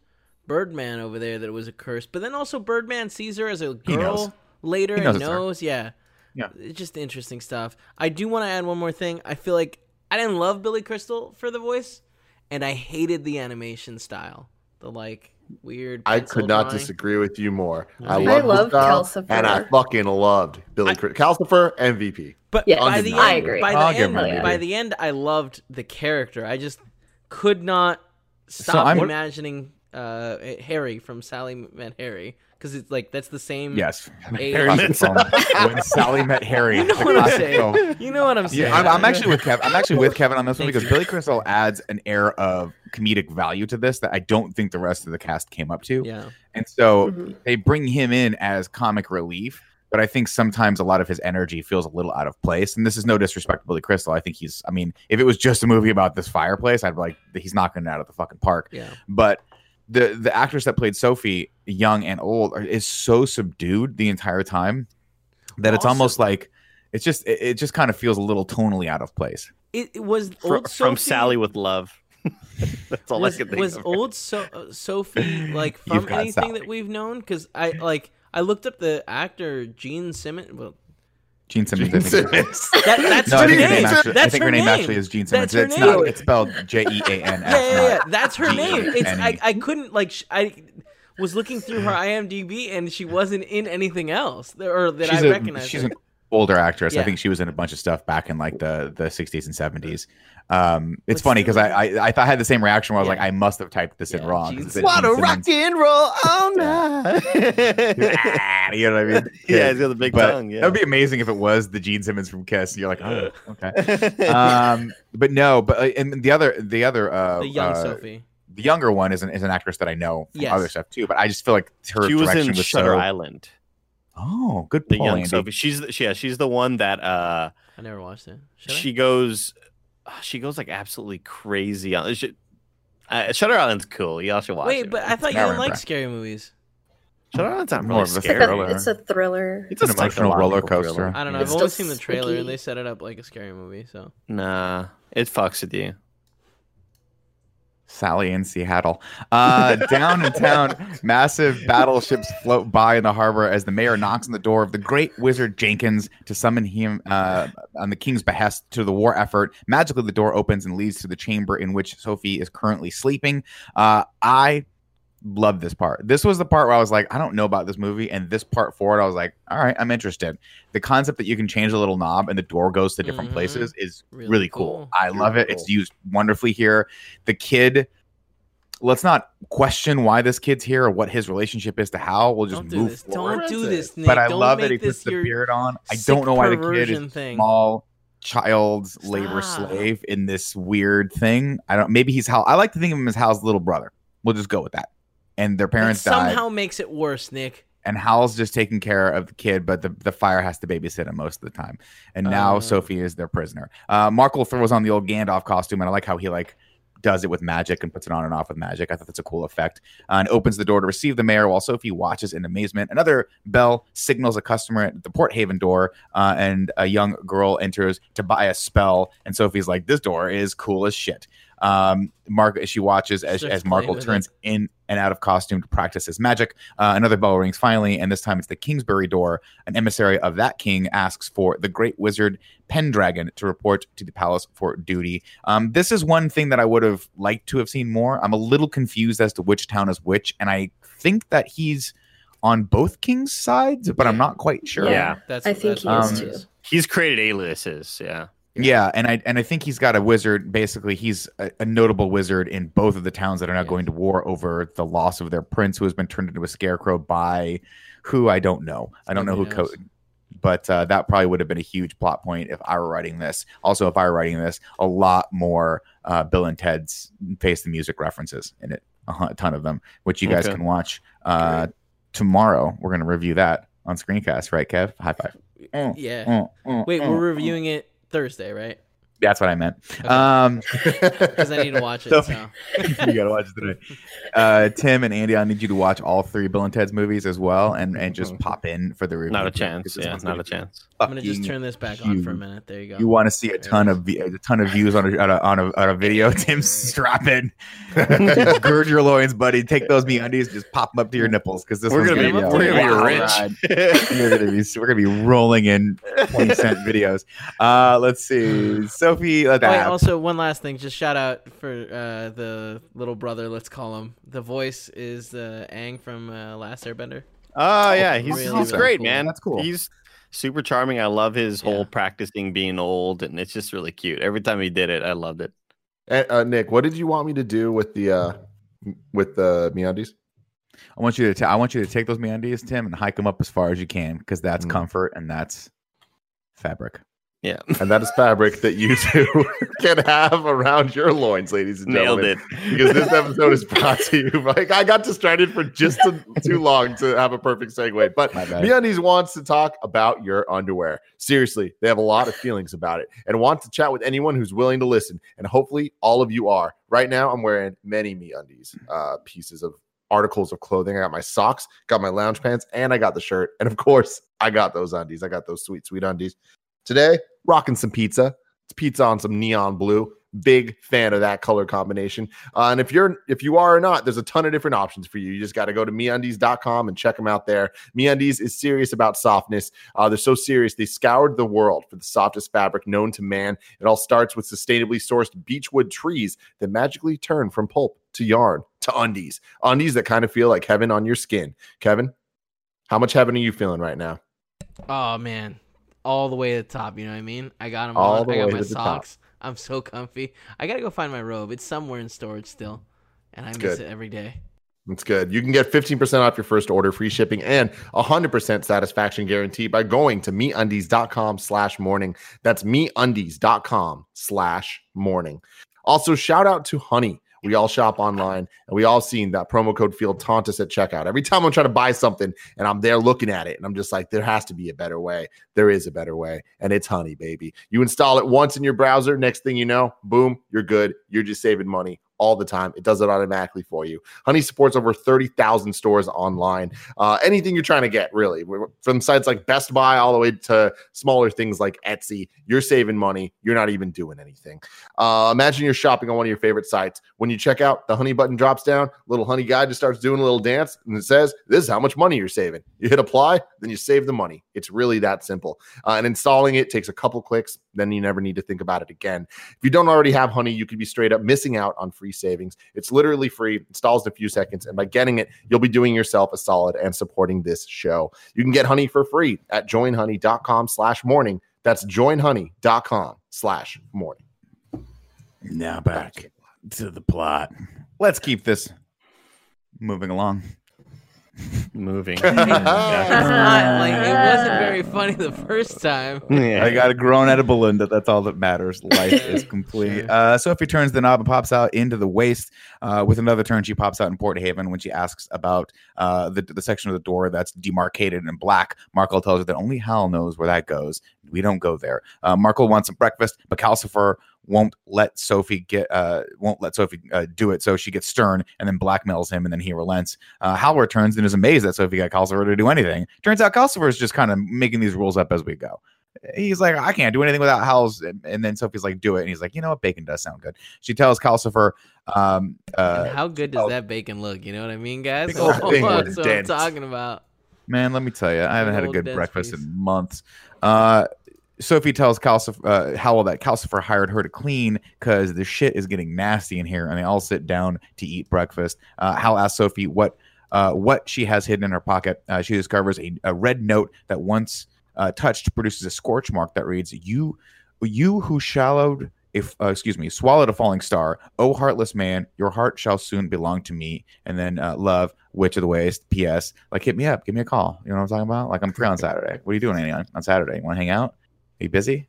Birdman over there that it was a curse. But then also, Birdman sees her as a He knows. girl later He knows and it's her. knows. Yeah, Yeah. It's just interesting stuff. I do want to add one more thing. I feel like I didn't love Billy Crystal for the voice, and I hated the animation style. The like weird. I could not drawing. disagree with you more. I I love love Calcifer, and I fucking loved Billy I- Cri- Calcifer MVP. But Yes, by the end, I agree. by I'll the end, him by the end, I loved the character. I just could not So stop I'm- imagining uh, Harry from Sally Met Harry because it's like that's the same. yes. Age. Harry Classic met film. when Sally met Harry. You know what I'm saying. film. You know what I'm saying. Yeah, I'm, I'm actually with Kevin. I'm actually with Kevin on this one Thank because you. Billy Crystal adds an air of comedic value to this that I don't think the rest of the cast came up to. Yeah. And so Mhm. they bring him in as comic relief. but I think sometimes a lot of his energy feels a little out of place. And this is no disrespect to Billy Crystal. I think he's, I mean, if it was just a movie about this fireplace, I'd be like, he's knocking it out of the fucking park. Yeah. But the the actress that played Sophie, young and old, is so subdued the entire time that it's almost like it's just it, it just kind of feels a little tonally out of place. It, it was Fr- old from Sophie- Sally with love. That's all was, I can think was of. Was old so- uh, Sophie like from anything Sally. that we've known? Because I like I looked up the actor Gene Simmons. Well, Gene Simmons. I Gene think- Simmons. that, that's No, her think name. name actually. I think her her name, name. actually is Gene Simmons. That's her it's name. not. It's spelled J E A N S. yeah, yeah, yeah. That's her G name. It's I, N. I couldn't like sh- I was looking through her IMDb and she wasn't in anything else that- or that she's I a, recognize. she's her. an older actress. I think she was in a bunch of stuff back in like the the 60s and 70s. Um, it's What's funny because I, I I thought I had the same reaction where I was Yeah. like, I must have typed this in wrong. Gene 'cause Simmons. What a Gene rock and roll all night. You know what I mean? yeah, he's got the big But tongue. Yeah. that'd be amazing if it was the Gene Simmons from Kiss. You're like, oh, okay. um, but no, but uh, and the other the other uh, the young uh, Sophie. the younger one is an, is an actress that I know from Yes. other stuff too. But I just feel like her she was in was Shutter so. Island. Oh, good The pull, young Andy. Sophie. She's the, she, yeah, she's the one that uh I never watched it. Should I? she goes she goes like absolutely crazy on she, uh, Shutter Island's cool. Y'all should watch Wait, it. Wait, but I thought you didn't like scary movies. Shutter Island's not More really of a scary. It's, thriller. a, it's a thriller. It's a An emotional roller coaster. thriller. I don't know. It's I've only seen the trailer spooky. and they set it up like a scary movie. So Nah, it fucks with you. Sally in Seattle. Uh, down in town, massive battleships float by in the harbor as the mayor knocks on the door of the great wizard Jenkins to summon him uh, on the king's behest to the war effort. Magically, the door opens and leads to the chamber in which Sophie is currently sleeping. Uh, I love this part. This was the part where I was like, I don't know about this movie, and this part forward, I was like, all right, I'm interested. The concept that you can change a little knob and the door goes to different Mhm. places is Really really, cool. cool. I love it. Really It's used wonderfully here. The kid. Let's not question why this kid's here or what his relationship is to Hal. We'll just don't do move this. forward. Don't do this, Nick. But I Don't love that he puts this the beard on. I don't know why the kid is thing. small child's labor slave in this weird thing. I don't. Maybe he's Hal. I like to think of him as Hal's little brother. We'll just go with that. And their That parents died, somehow makes it worse, Nick. and Hal's just taking care of the kid, but the, the fire has to babysit him most of the time. And now Uh. Sophie is their prisoner. Uh, Markl throws on the old Gandalf costume, and I like how he like does it with magic and puts it on and off with magic. I thought that's a cool effect. Uh, and opens the door to receive the mayor while Sophie watches in amazement. Another bell signals a customer at the Port Haven door, uh, and a young girl enters to buy a spell. And Sophie's like, "This door is cool as shit." Um, Mark, as she watches as, Starts as Markl playing with turns in and out of costume to practice his magic. Uh, another bell rings finally, and this time it's the Kingsbury door. An emissary of that king asks for the great wizard Pendragon to report to the palace for duty. Um, this is one thing that I would have liked to have seen more. I'm a little confused as to which town is which, and I think that he's on both kings' sides, but I'm not quite sure. Yeah. that's. I think that's he what is it too. He's created aliases. Yeah. Yeah, and I and I think he's got a wizard. Basically, he's a, a notable wizard in both of the towns that are now Yeah. going to war over the loss of their prince, who has been turned into a scarecrow by who I don't know. I don't know who. Nobody Co- but uh, that probably would have been a huge plot point if I were writing this. Also, if I were writing this, a lot more uh, Bill and Ted's Face the Music references in it, a, ton of them, which you guys Okay. can watch uh, tomorrow. We're going to review that on Screencast, right, Kev? High five. Yeah. mm, mm, Wait, mm, we're mm. reviewing it Thursday, right? That's what I meant. Okay. Um, Because I need to watch it. So- So, you gotta watch it today. Uh, Tim and Andy, I need you to watch all three Bill and Ted's movies as well, and and just pop in for the review. Not a chance. Yeah, not a chance. I'm gonna just turn this back on for a minute. There you go. You want to see a ton of a ton of views on a on a on a, on a video? Tim, strap in, gird your loins, buddy. Take those MeUndies, just pop them up to your nipples because this We're gonna be gonna a be- we're gonna be rich. We're gonna be we're gonna be rolling in twenty cent videos. Uh, let's see, Sophie. Let Oh, wait, also one last thing. Just shout out for uh, the little brother. Let's call him. The voice is uh, Aang from uh, Last Airbender. Oh yeah, he's really, he's really great, cool. man. That's cool. He's super charming. I love his whole Yeah. practicing being old, and it's just really cute. Every time he did it, I loved it. Eh, uh, Nick, what did you want me to do with the uh with the MeUndies? I want you to ta- I want you to take those MeUndies, Tim, and hike them up as far as you can because that's Mm. comfort and that's fabric. Yeah. And that is fabric that you two can have around your loins, ladies and Nailed gentlemen. it. Because this episode is brought to you by. I got distracted for just a, too long to have a perfect segue. But My bad. MeUndies wants to talk about your underwear. Seriously, they have a lot of feelings about it and want to chat with anyone who's willing to listen. And hopefully, all of you are. Right now, I'm wearing many MeUndies uh, pieces of articles of clothing. I got my socks, got my lounge pants, and I got the shirt. And of course, I got those undies. I got those sweet, sweet undies. Today, rocking some pizza. It's pizza on some neon blue. Big fan of that color combination. Uh, and if you're if you are or not, there's a ton of different options for you. You just got to go to meundies.com and check them out there. MeUndies is serious about softness. Uh, they're so serious they scoured the world for the softest fabric known to man. It all starts with sustainably sourced beechwood trees that magically turn from pulp to yarn to undies. Undies that kind of feel like heaven on your skin. Kevin, how much heaven are you feeling right now? Oh man, all the way to the top. You know what I mean? I got them All on. the I got way my to the top. socks. I'm so comfy. I gotta go find my robe. It's somewhere in storage still, and I It's miss good. it every day. That's good. You can get 15% off your first order, free shipping, and 100% satisfaction guarantee by going to meundies.com slash morning. That's meundies.com slash morning. Also, shout out to Honey. We all shop online and we all seen that promo code field taunt us at checkout. Every time I'm trying to buy something and I'm there looking at it and I'm just like, there has to be a better way. There is a better way. And it's Honey, baby. You install it once in your browser. Next thing you know, boom, you're good. You're just saving money all the time. It does it automatically for you. Honey supports over 30,000 stores online. Uh, anything you're trying to get, really, from sites like Best Buy all the way to smaller things like Etsy, you're saving money. You're not even doing anything. Uh, imagine you're shopping on one of your favorite sites. When you check out, the Honey button drops down, little Honey guy just starts doing a little dance, and it says, This is how much money you're saving. You hit apply, then you save the money. It's really that simple. Uh, and installing it takes a couple clicks, then you never need to think about it again. If you don't already have Honey, you could be straight up missing out on free savings. It's literally free, installs in a few seconds, and by getting it, you'll be doing yourself a solid and supporting this show. You can get Honey for free at joinhoney.com slash morning. That's joinhoney.com slash morning. Now back to the plot. Let's keep this moving along. Moving. It's not like it wasn't very funny the first time. yeah. I got a grown edible Belinda. That's all that matters. Life is complete. Sure. Uh, Sophie turns the knob and pops out into the waste. Uh, with another turn, she pops out in Port Haven when she asks about uh, the, the section of the door that's demarcated in black. Markl tells her that only Hal knows where that goes. We don't go there. Uh, Markl wants some breakfast, but Calcifer won't let Sophie get uh won't let Sophie uh, do it. So she gets stern and then blackmails him, and then he relents. Uh, Hal returns and is amazed that Sophie got Calcifer to do anything. Turns out Calcifer is just kind of making these rules up as we go. He's like, I can't do anything without Hal's, and, and then Sophie's like, do it, and he's like, you know what, bacon does sound good. She tells Calcifer, um, uh, how good does oh. that bacon look? You know what I mean, guys? Big old thing with That's what I'm talking about. Man, let me tell you, I haven't had a good breakfast piece. in months. Uh, Sophie tells Calcif- uh, Howl that Calcifer hired her to clean because the shit is getting nasty in here, and they all sit down to eat breakfast. Uh, Hal asks Sophie what uh, what she has hidden in her pocket. Uh, she discovers a, a red note that once uh, touched produces a scorch mark that reads, "You, you who shallowed." If uh, excuse me, swallowed a falling star. Oh, heartless man, your heart shall soon belong to me. And then uh, love, witch of the waste. P.S. Like hit me up, give me a call. You know what I'm talking about? Like I'm free on Saturday. What are you doing on, on Saturday? You want to hang out? Are you busy?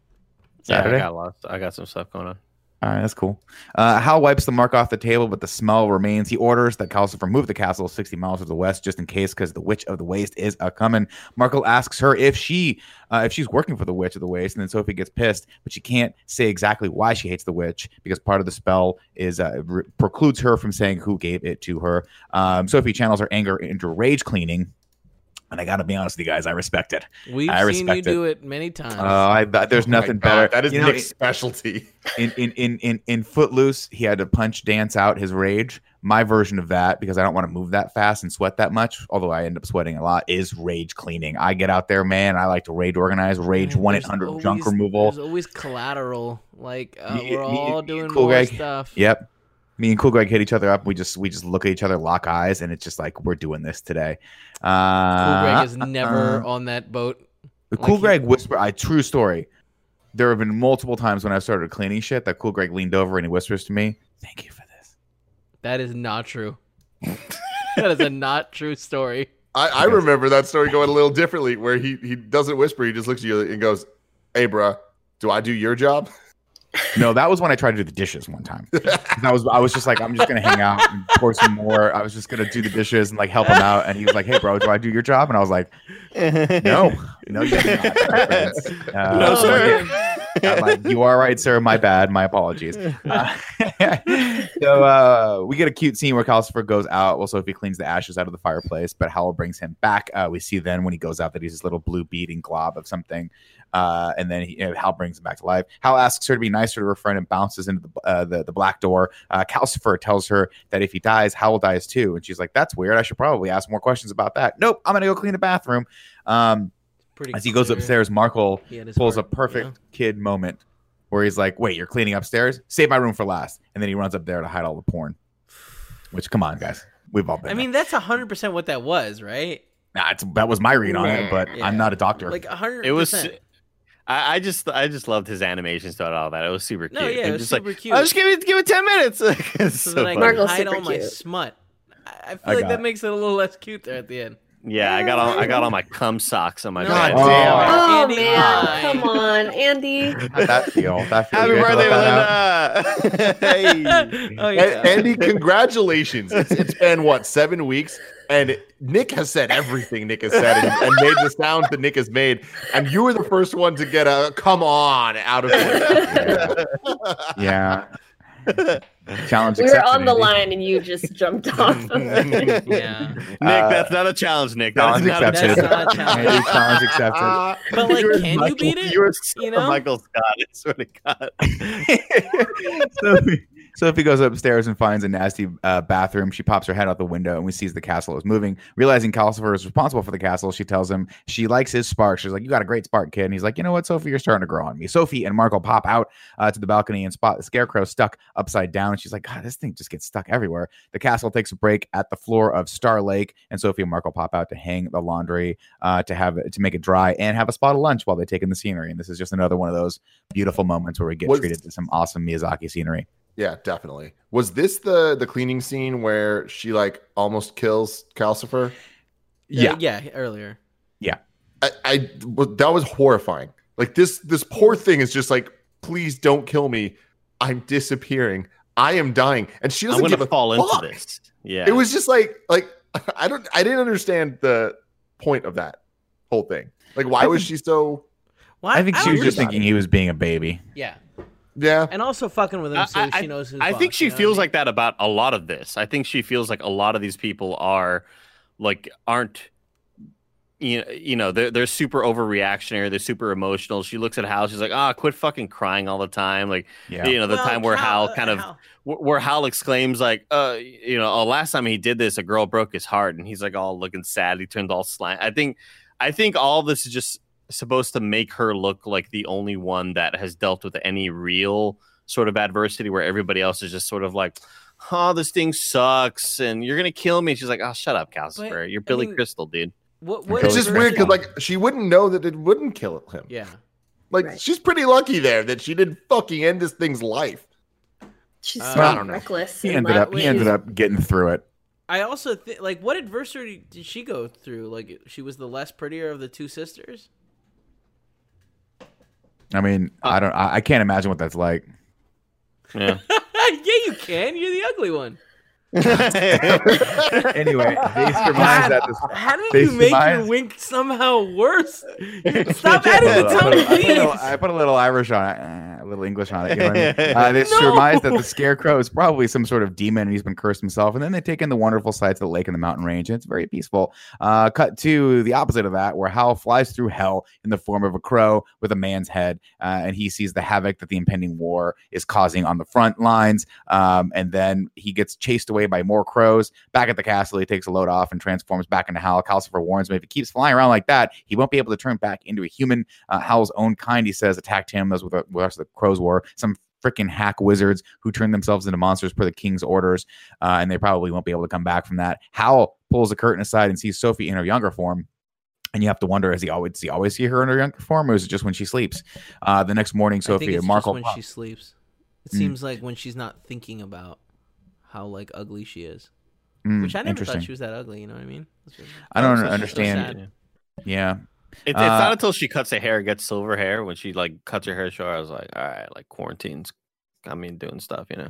Yeah, I Saturday? got lost. I got some stuff going on. All right, that's cool. Uh, Hal wipes the mark off the table, but the smell remains. He orders that Calcifer move the castle 60 miles to the west, just in case, because the Witch of the Waste is a coming. Markl asks her if she, uh, if she's working for the Witch of the Waste, and then Sophie gets pissed, but she can't say exactly why she hates the witch because part of the spell is uh, re- precludes her from saying who gave it to her. Um, Sophie channels her anger into rage cleaning, and I got to be honest with you guys, I respect it. We've I seen you it. do it many times. Uh, I, there's Oh nothing God, better. That is You know, Nick's specialty. in in in in in Footloose, he had to punch dance out his rage. My version of that, because I don't want to move that fast and sweat that much, although I end up sweating a lot, is rage cleaning. I get out there, man. I like to rage organize, rage Man, one eight hundred junk removal. There's always collateral. Like uh, Me- we're me- all doing Cool more Greg. stuff. Yep. Me and Cool Greg hit each other up. We just we just look at each other, lock eyes, and it's just like we're doing this today. Uh, Cool Greg is uh, never on that boat. The Like cool he- Greg whisper. I true story. There have been multiple times when I started cleaning shit that Cool Greg leaned over and he whispers to me, "Thank you for this." That is not true. that is a not true story. I, I remember that story going a little differently, where he he doesn't whisper, he just looks at you and goes, "Hey, bruh, Do I do your job? No, that was when I tried to do the dishes one time. I was I was just like, I'm just gonna hang out and pour some more. I was just gonna do the dishes and like help him out. And he was like, Hey, bro, do I do your job? And I was like, No, no, you not. Uh, No, sir. I'm like, you are right, sir. My bad. My apologies. Uh, so uh, we get a cute scene where Calcifer goes out. Well, Sophie cleans the ashes out of the fireplace, but Howl brings him back. Uh, we see then when he goes out that he's this little blue beating glob of something. Uh, and then he, you know, Hal brings him back to life. Hal asks her to be nicer to her friend and bounces into the uh, the, the black door. Uh, Calcifer tells her that if he dies, Howl dies too. And she's like, "That's weird. I should probably ask more questions about that." Nope, I'm gonna go clean the bathroom. Um, Pretty as he goes clear. upstairs, Markl He had his pulls a perfect you know? kid moment where he's like, "Wait, you're cleaning upstairs? Save my room for last." And then he runs up there to hide all the porn. Which, come on, guys, we've all been. I there. mean, that's hundred percent what that was, right? Nah, it's, that was my read on it, but Yeah. I'm not a doctor. Like hundred. It was. I, I just I just loved his animations throughout all that. It was super cute. No, yeah, it was just super like, cute. Oh, just give it give it ten minutes. It's so, so that I funny. can Margle's hide super all my smut. I I feel I like that it. makes it a little less cute there at the end. Yeah, I got all I got all my cum socks on my No. bed. God damn. Oh Andy, oh, man, why? come on, Andy. How'd that feel? That feel Happy birthday, Let that out? Melinda! hey. oh, yeah. Andy, congratulations. It's, it's been what seven weeks, and Nick has said everything Nick has said and, and made the sounds that Nick has made, and you were the first one to get a "come on" out of it. Yeah. Challenge We were on the line and you just jumped off. yeah. Nick, Uh, that's not a challenge, Nick. That's Challenge not a accepted. That's not a challenge. Andy, challenge accepted. But like, You're can you beat it? You're so You know? Michael Scott. I swear to God. Sophie, Sophie goes upstairs and finds a nasty uh, bathroom. She pops her head out the window and we sees the castle is moving. Realizing Calcifer is responsible for the castle, she tells him she likes his spark. She's like, "You got a great spark, kid." And he's like, "You know what, Sophie, you're starting to grow on me." Sophie and Markl pop out uh, to the balcony and spot the scarecrow stuck upside down. She's like, "God, this thing just gets stuck everywhere." The castle takes a break at the floor of Star Lake, and Sophie and Markl pop out to hang the laundry, uh, to have to make it dry, and have a spot of lunch while they take in the scenery. And this is just another one of those beautiful moments where we get treated to some awesome Miyazaki scenery. Yeah, definitely. Was this the the cleaning scene where she like almost kills Calcifer? Yeah. Uh, yeah. Earlier. I, I w- that was horrifying. Like this this poor thing is just like, please don't kill me. I'm disappearing. I am dying, and she doesn't gonna give a fall fuck. into this. Yeah. It was just like like I don't I didn't understand the point of that whole thing. Like why I was she so Well, I think she was just about thinking he was being a baby. Yeah, yeah and also fucking with him I- so I- she knows who's. I think she you know feels I mean? like that about a lot of this. I think she feels like a lot of these people are like aren't you know, you know they're they're super overreactionary. They're super emotional. She looks at Hal. She's like, "Ah, quit fucking crying all the time." Like Yeah. you know the Well, time where Hal, uh, kind of Hal- where Hal exclaims like, "Uh, you know, oh, last time he did this, a girl broke his heart," and he's like all looking sad. He turned all slant. I think, I think all this is just supposed to make her look like the only one that has dealt with any real sort of adversity, where everybody else is just sort of like. Oh, this thing sucks, and you're gonna kill me. She's like, "Oh, shut up, Calcifer. You're I Billy mean- Crystal, dude." What, It's what it's just weird because like she wouldn't know that it wouldn't kill him. Yeah. Like Right. she's pretty lucky there that she didn't fucking end this thing's life. She's Uh, I don't know. reckless. He ended like- up he ended up getting through it. I also think like what adversity did she go through? Like she was the less prettier of the two sisters. I mean, uh, I don't I, I can't imagine what that's like. Yeah. yeah, you can. You're the ugly one. Anyway, they surmise that this How did you make your wink somehow worse? Stop adding the I tongue, put, a, I, put little- I put a little Irish on it, a little English on it. You know what I mean? uh, they surmise that the scarecrow is probably some sort of demon and he's been cursed himself. And then they take in the wonderful sights of the lake and the mountain range, and it's very peaceful. Uh, cut to the opposite of that, where Hal flies through hell in the form of a crow with a man's head, uh, and he sees the havoc that the impending war is causing on the front lines. Um, and then he gets chased away by more crows. Back at the castle, he takes a load off and transforms back into Hal. Calcifer warns him if he keeps flying around like that, he won't be able to turn back into a human. Uh, Hal's own kind, he says, attacked him as with the with the crows were. Some freaking hack wizards who turned themselves into monsters per the king's orders, uh, and they probably won't be able to come back from that. Hal pulls the curtain aside and sees Sophie in her younger form. And you have to wonder: Is he always does he always see her in her younger form, or is it just when she sleeps? Uh, the next morning, Sophie I think it's Markl. when she sleeps. It Mm. seems like when she's not thinking about how like ugly she is. Mm, Which I never interesting. thought she was that ugly. You know what I mean? That's what- I don't so- so understand. sad. Yeah. It's, it's Uh, not until she cuts her hair, gets silver hair. When she like cuts her hair short, I was like, all right, like quarantines. I mean, doing stuff, you know.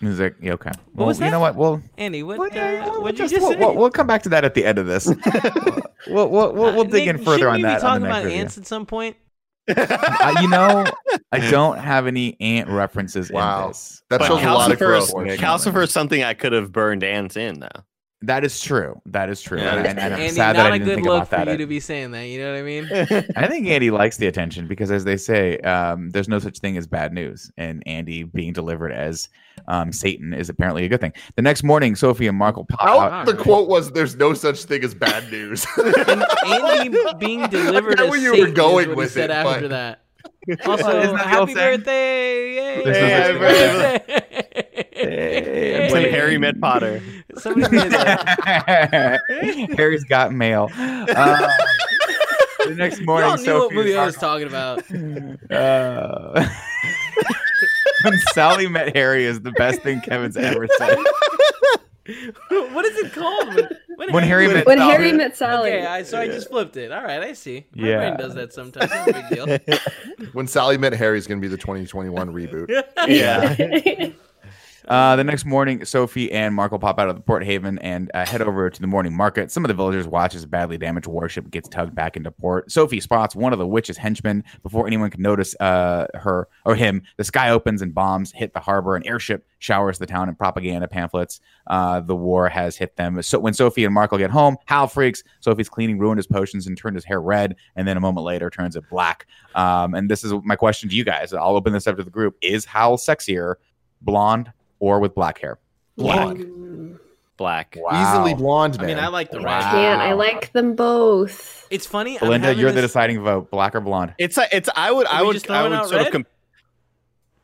He's like, yeah, okay. Well, was you know what? We'll Andy, what? Well, yeah, uh, we'll, what'd just, you just we'll, we'll, we'll come back to that at the end of this. we'll, we'll, we'll, we'll Uh, dig Nick, in further shouldn't on we that. Be talking on the next about ants at some point. Uh, you know, I don't have any ant references Wow. in this. That But shows a lot of growth. Calcifer is something I could have burned ants in, though. That is true. That is true. Yeah. And, and I'm Andy, sad not that I a didn't good think look about for that. you to be saying that. You know what I mean? I think Andy likes the attention because, as they say, um, there's no such thing as bad news, and Andy being delivered as um, Satan is apparently a good thing. The next morning, Sophie and Markle pop How out. the quote was, "There's no such thing as bad news." and Andy being delivered I get as where you were Satan is going what he with said it, after but- that. Isn't Also, that happy birthday! Yay! There's no Yeah, such Happy thing. birthday! when Harry met Potter. Somebody made that. Harry's got mail. Um, the next morning, Y'all knew Sophie what movie I was talking about. Uh, when Sally met Harry is the best thing Kevin's ever said. what is it called? When, When Harry met When Sally. Harry met Sally. Okay, I, so I just flipped it. All right, I see. My Yeah. brain does that sometimes. No big deal. when Sally met Harry is going to be the 2021 reboot. Yeah. Uh, the next morning, Sophie and Markl pop out of the Port Haven and uh, head over to the morning market. Some of the villagers watch as a badly damaged warship gets tugged back into port. Sophie spots one of the witch's henchmen before anyone can notice uh, her or him. The sky opens and bombs hit the harbor. An airship showers the town in propaganda pamphlets. Uh, the war has hit them. So when Sophie and Markl get home, Hal freaks. Sophie's cleaning ruined his potions and turned his hair red, and then a moment later turns it black. Um, and this is my question to you guys. I'll open this up to the group: Is Hal sexier, blonde? Or with black hair. Black. Black. Easily blonde, I man. mean, I like the Wow. red. Can't. I like them both. It's funny. I'm Belinda, you're the deciding vote. Black or blonde? It's a, it's I would Are I would I would sort red? of com-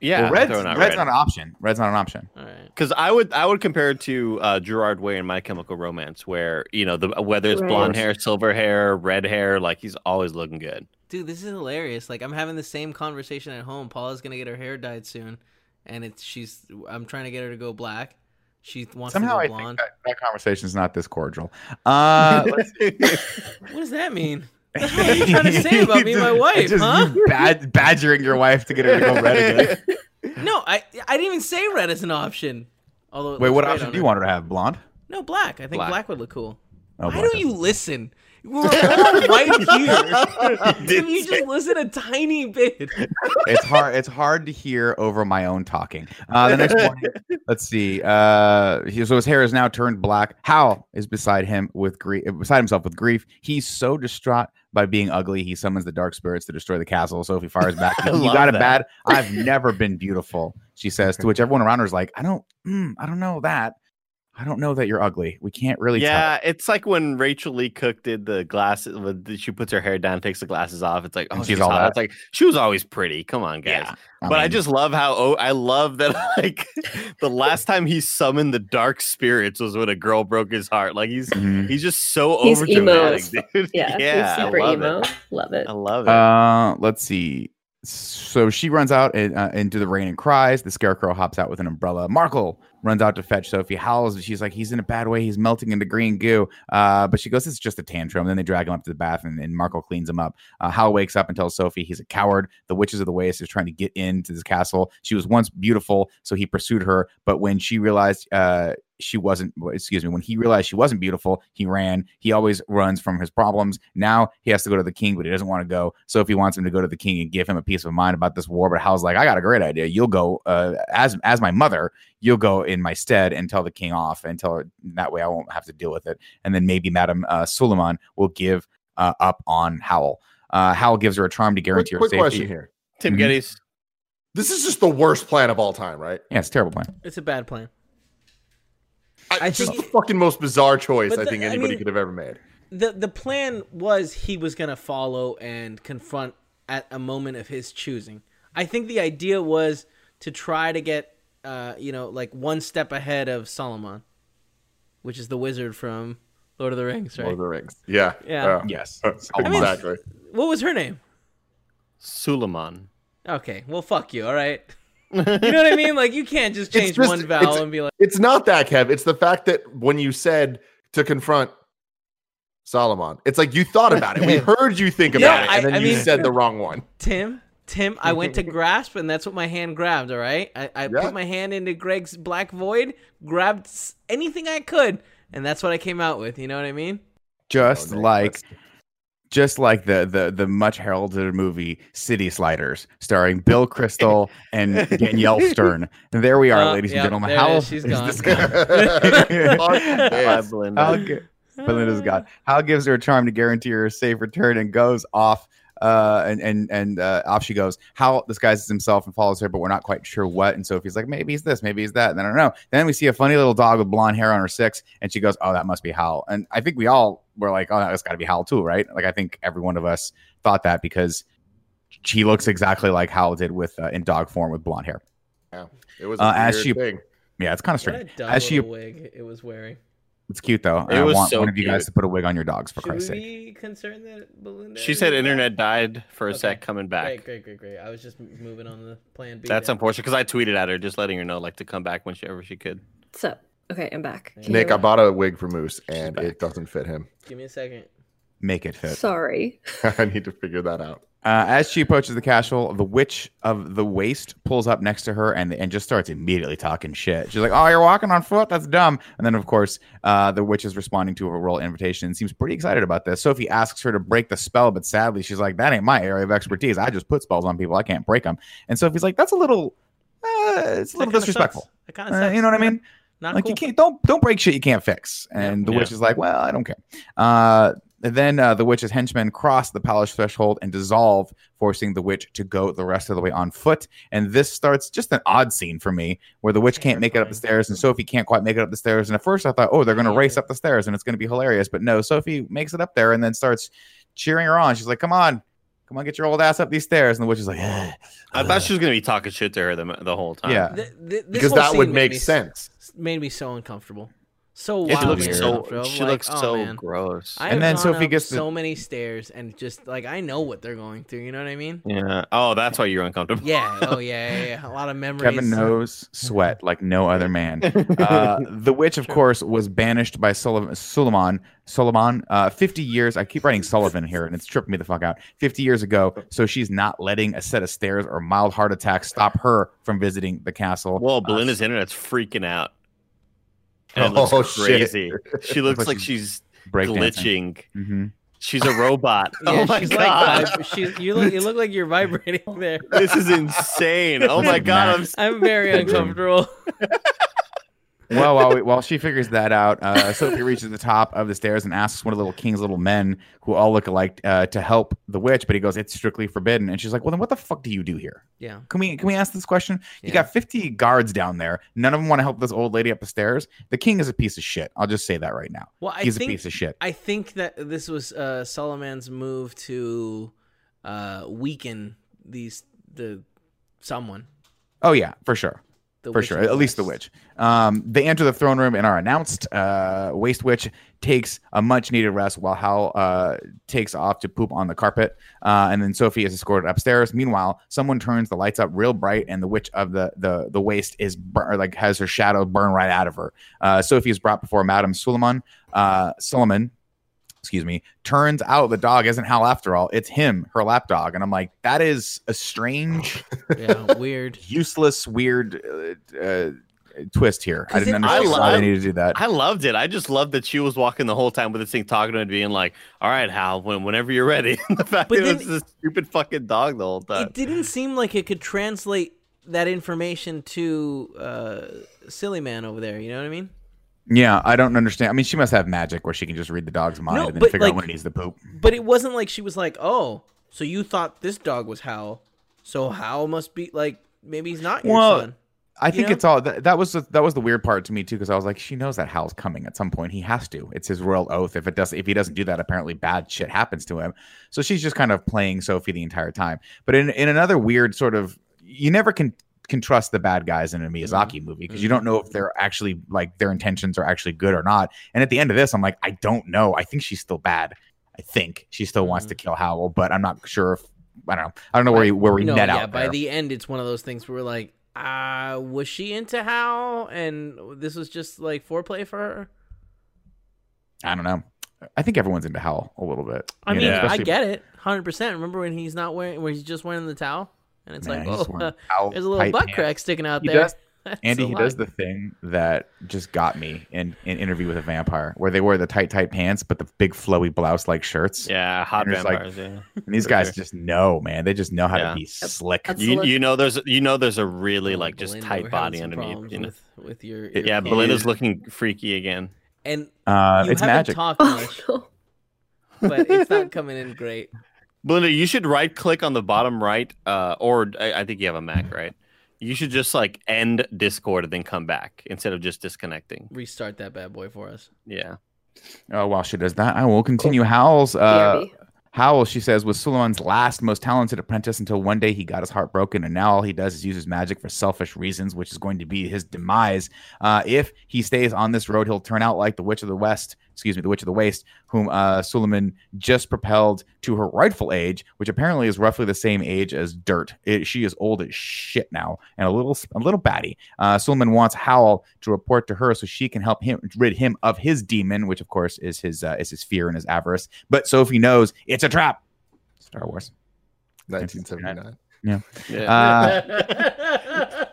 yeah well, red's, out red's red. not an option. Red's not an option. All right. Because I would I would compare it to uh, Gerard Way in My Chemical Romance, where you know the whether it's Right. blonde hair, silver hair, red hair, like he's always looking good. Dude, this is hilarious. Like I'm having the same conversation at home. Paula's gonna get her hair dyed soon, and it's she's. I'm trying to get her to go black. She wants Somehow to I go think blonde. that, that conversation is not this cordial. Uh, What does that mean? What are you trying to say about me and my wife, Just huh? bad, badgering your wife to get her to go red again. No, I I didn't even say red as an option. Although Wait, what option do you want her to have? Blonde? No, black. I think black, Black. would look cool. Oh, Why don't you listen? We're all right here. Can you just listen a tiny bit? it's hard. It's hard to hear over my own talking. Uh, the next one. let's see. Uh, he, so his hair is now turned black. Hal is beside him with grief, beside himself with grief. He's so distraught by being ugly. He summons the dark spirits to destroy the castle. Sophie fires back. You got it that. bad. I've never been beautiful. She says. To which everyone around her is like, I don't. Mm, I don't know that. I don't know that you're ugly. We can't really yeah, it's like when Rachael Leigh Cook did the glasses. When she puts her hair down, takes the glasses off. It's like, oh, And she's, she's all hot. that. It's like she was always pretty. Come on, guys. Yeah. but I just love how oh, I love that like the last time he summoned the dark spirits was when a girl broke his heart. Like he's mhm. he's just so He's over dramatic, dude. Yeah, yeah, he's super I love emo. it. Love it. I love it. Uh, let's see. So she runs out in, uh, into the rain and cries. The scarecrow hops out with an umbrella. Markl runs out to fetch Sophie. Howls. She's like, he's in a bad way. He's melting into green goo. Uh, but she goes, it's just a tantrum. Then they drag him up to the bath, and, and cleans him up. Uh, Hal wakes up and tells Sophie he's a coward. The witches of the Waste is trying to get into this castle. She was once beautiful, so he pursued her. But when she realized uh, she wasn't excuse me when he realized she wasn't beautiful he ran he always runs from his problems now he has to go to the king but he doesn't want to go sophie wants him to go to the king and give him a peace of mind about this war but hal's like i got a great idea you'll go uh, as as my mother you'll go in my stead and tell the king off and tell her that way i won't have to deal with it and then maybe madam uh, suliman will give uh, up on howl uh, howl gives her a charm to Quick, guarantee her quick safety question here. Tim mhm. Gettys. This is just the worst plan of all time, right? yeah it's a terrible plan It's a bad plan. I, I just think- the fucking most bizarre choice But I the- think I anybody mean- could have ever made. the The plan was he was gonna follow and confront at a moment of his choosing. I think the idea was to try to get, uh, you know, like one step ahead of Solomon, which is the wizard from Lord of the Rings, right? Lord of the Rings. Yeah. Yeah. yes mean- exactly. What was her name? Suliman. Okay, well, fuck you. All right. You know what I mean? Like you can't just change just- one vowel it's- and be like, It's not that, Kev. It's the fact that when you said to confront Solomon. It's like you thought about it. We heard you think about Yeah, it, I- and then I you mean- said the wrong one. Tim, Tim, I went to grasp, and that's what my hand grabbed. All right, I, I Yeah. put my hand into Greg's black void, grabbed anything I could, and that's what I came out with. You know what I mean? Just Oh, like that's- just like the the the much heralded movie City Sliders, starring Bill Crystal and Danielle Stern. And there we are, Uh, ladies yep, and gentlemen. there it How is. She's is gone. this Belinda. Belinda's gone. Hal gives her a charm to guarantee her a safe return and goes off. Uh, and and and uh, off she goes. Hal disguises himself and follows her, but we're not quite sure what. And Sophie's like, maybe he's this, maybe he's that. And then I don't know. Then we see a funny little dog with blonde hair on her six, and she goes, "Oh, that must be Hal." And I think we all were like, "Oh, that's got to be Hal too, right?" Like I think every one of us thought that because she looks exactly like Hal did with uh, in dog form with blonde hair. Yeah, it was a Uh, as weird she- thing. Yeah, it's kind of What a strange. dumb As she, wig it was wearing. It's cute though. It I was want so one of you guys to put a wig on your dogs for Should Christ's we sake. be concerned that Belinda? She is said back? internet died for a Okay. sec, coming back. Great, great, great, great. I was just m- moving on the plan B. That's there. unfortunate because I tweeted at her, just letting her know like to come back whenever she could. So, okay, I'm back. Can Nick, hear I bought a wig for Moose, and back. it doesn't fit him. Give me a second. Make it fit. Sorry. I need to figure that out. Uh, as she approaches the castle, the witch of the waste pulls up next to her and and just starts immediately talking shit. She's like, "Oh, you're walking on foot? That's dumb." And then, of course, uh, the witch is responding to her royal invitation and seems pretty excited about this. Sophie asks her to break the spell, but sadly, she's like, "That ain't my area of expertise. I just put spells on people. I can't break them." And Sophie's like, "That's a little, uh, it's a little disrespectful. That kind of Uh, you know what I mean? Not like cool. you can't don't don't break shit you can't fix and the Yeah. witch is like well i don't care uh and then uh, the witch's henchmen cross the palace threshold and dissolve forcing the witch to go the rest of the way on foot and this starts just an odd scene for me where the witch can't make it up the stairs and sophie can't quite make it up the stairs and at first i thought oh they're going to race up the stairs and it's going to be hilarious but no sophie makes it up there and then starts cheering her on she's like come on come on get your old ass up these stairs and the witch is like "Ugh, I thought she was gonna be talking shit to her the, the whole time. Yeah. Th- th- this Because that would make me sense. Made me so uncomfortable. So It wildly looks so. uncomfortable. She Like, looks oh, so man. gross. I And then Sophie up gets the- so many stairs and just like I know what they're going through. You know what I mean? yeah. Oh, that's why you're uncomfortable. Yeah. Oh yeah. Yeah. yeah. A lot of memories. Kevin knows sweat like no other man. Uh, the witch, of course, was banished by Sullivan, Suliman. Suliman, uh, 50 years. I keep writing Sullivan here, and it's tripping me the fuck out. 50 years ago, so she's not letting a set of stairs or mild heart attack stop her from visiting the castle. Whoa, Uh, Belinda's internet's freaking out. And it looks Oh, shit. crazy. She looks like like she's she's breakdancing. glitching. Mhm. She's a robot. Yeah, oh my she's god. like she's, you look you look like you're vibrating there. this is insane. Oh my god. I'm s- I'm very uncomfortable. Well, while, we, while she figures that out, uh, Sophie reaches the top of the stairs and asks one of the little king's little men, who all look alike, uh, to help the witch. But he goes, "It's strictly forbidden." And she's like, "Well, then what the fuck do you do here?" Yeah. Can we can we ask this question? You Yeah. got 50 guards down there. None of them want to help this old lady up the stairs. The king is a piece of shit. I'll just say that right now. Well, I He's think a piece of shit. I think that this was uh, Solomon's move to uh, weaken these the someone. Oh yeah, for sure. The for Witch sure. At least the witch. Um, they enter the throne room and are announced. Uh, Waste Witch takes a much needed rest while Hal uh, takes off to poop on the carpet. Uh, and then Sophie is escorted upstairs. Meanwhile, someone turns the lights up real bright, and the witch of the the the waste is bur- like has her shadow burn right out of her. Uh, Sophie is brought before Madame Suliman. Uh, Solomon. Excuse me. Turns out the dog isn't Hal after all. It's him, her lap dog. And I'm like, that is a strange Yeah, weird. useless, weird uh, uh, twist here. I didn't it- understand I why they needed to do that. I loved it. I just loved that she was walking the whole time with this thing talking to him, being like, "All right, Hal, when, whenever you're ready." the fact But that it was then- this stupid fucking dog the whole time. It didn't seem like it could translate that information to uh, silly man over there. You know what I mean? Yeah, I don't understand. I mean, she must have magic where she can just read the dog's mind No, and then figure like- out when it needs to poop. But it wasn't like she was like, "Oh, so you thought this dog was Hal, so Hal must be like maybe he's not your Well, son." I think know? it's all that, that was the, that was the weird part to me too because I was like, she knows that Hal's coming at some point. He has to. It's his royal oath. If it does, if he doesn't do that, apparently bad shit happens to him. So she's just kind of playing Sophie the entire time. But in in another weird sort of, you never can can trust the bad guys in a Miyazaki movie because you don't know if they're actually like their intentions are actually good or not. And at the end of this, I'm like, I don't know. I think she's still bad. I think she still wants Mhm. to kill Howl, but I'm not sure if I don't know. I don't know where we, where we no, net yeah. out. By there. the end, it's one of those things where we're like, uh, was she into Howl, and this was just like foreplay for her? I don't know. I think everyone's into Howl a little bit. I mean, know, I get it, hundred percent. Remember when he's not wearing, where he's just wearing the towel, and it's Man, like, oh, just wearing Howl there's a little butt pants. crack sticking out He there. does- Andy, he lot. does the thing that just got me in in interview with a vampire, where they wear the tight, tight pants, but the big flowy blouse like shirts. Yeah, hot And it's like- vampires. yeah. And these guys sure. just know, man. They just know how Yeah. to be slick. That's- You, you know there's you know there's a really Oh, like just Belinda, tight body underneath. problems You know? with, with your, your yeah, pants. Belinda's looking freaky again. and Uh, you it's haven't magic. talked Oh much, but it's not coming in great. Belinda, you should right click on the bottom right, uh, or I, I think you have a Mac, right? You should just like end Discord and then come back instead of just disconnecting. Restart that bad boy for us. Yeah. Oh, while she does that, I will continue Howl's. Uh, BRB. Howl, she says, was Suliman's last most talented apprentice until one day he got his heart broken, and now all he does is use his magic for selfish reasons, which is going to be his demise. Uh, if he stays on this road, he'll turn out like the Witch of the West, excuse me, the Witch of the Waste, whom uh, Suliman just propelled to her rightful age, which apparently is roughly the same age as Dirt. It, she is old as shit now and a little a little batty. Uh, Suliman wants Howl to report to her so she can help him rid him of his demon, which of course is his uh, is his fear and his avarice. But Sophie knows it's a trap. Star Wars. 1979. Yeah. Uh,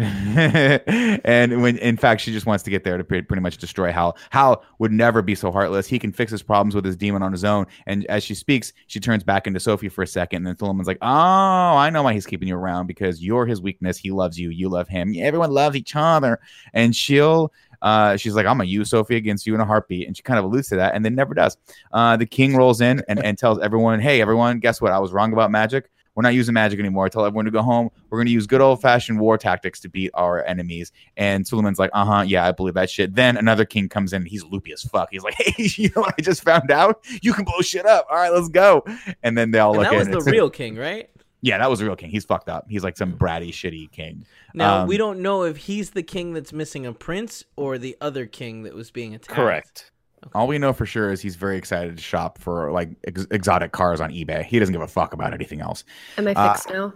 and when in fact she just wants to get there to pretty, much destroy Hal. Hal would never be so heartless. He can fix his problems with his demon on his own. And as she speaks, she turns back into Sophie for a second. And then Philemon's like, "Oh, I know why he's keeping you around because you're his weakness. He loves you. You love him. Everyone loves each other." And she'll. Uh, she's like, I'm gonna use Sophie against you in a heartbeat, and she kind of alludes to that, and then never does. Uh, the king rolls in and, and tells everyone, "Hey, everyone, guess what? I was wrong about magic. We're not using magic anymore. I Tell everyone to go home. We're going to use good old fashioned war tactics to beat our enemies. And Suliman's like, uh huh, yeah, I believe that shit. Then another king comes in. He's loopy as fuck. He's like, hey, you know what I just found out? You can blow shit up. All right, let's go. And then they all And look that was it. the real king, right? Yeah, that was the real king. He's fucked up. He's like some bratty, shitty king. Now Um, we don't know if he's the king that's missing a prince or the other king that was being attacked. Correct. All we know for sure is he's very excited to shop for like ex- exotic cars on eBay. He doesn't give a fuck about anything else. Am I Uh, fixed now?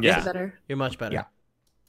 Yeah. better? You're much better. Yeah.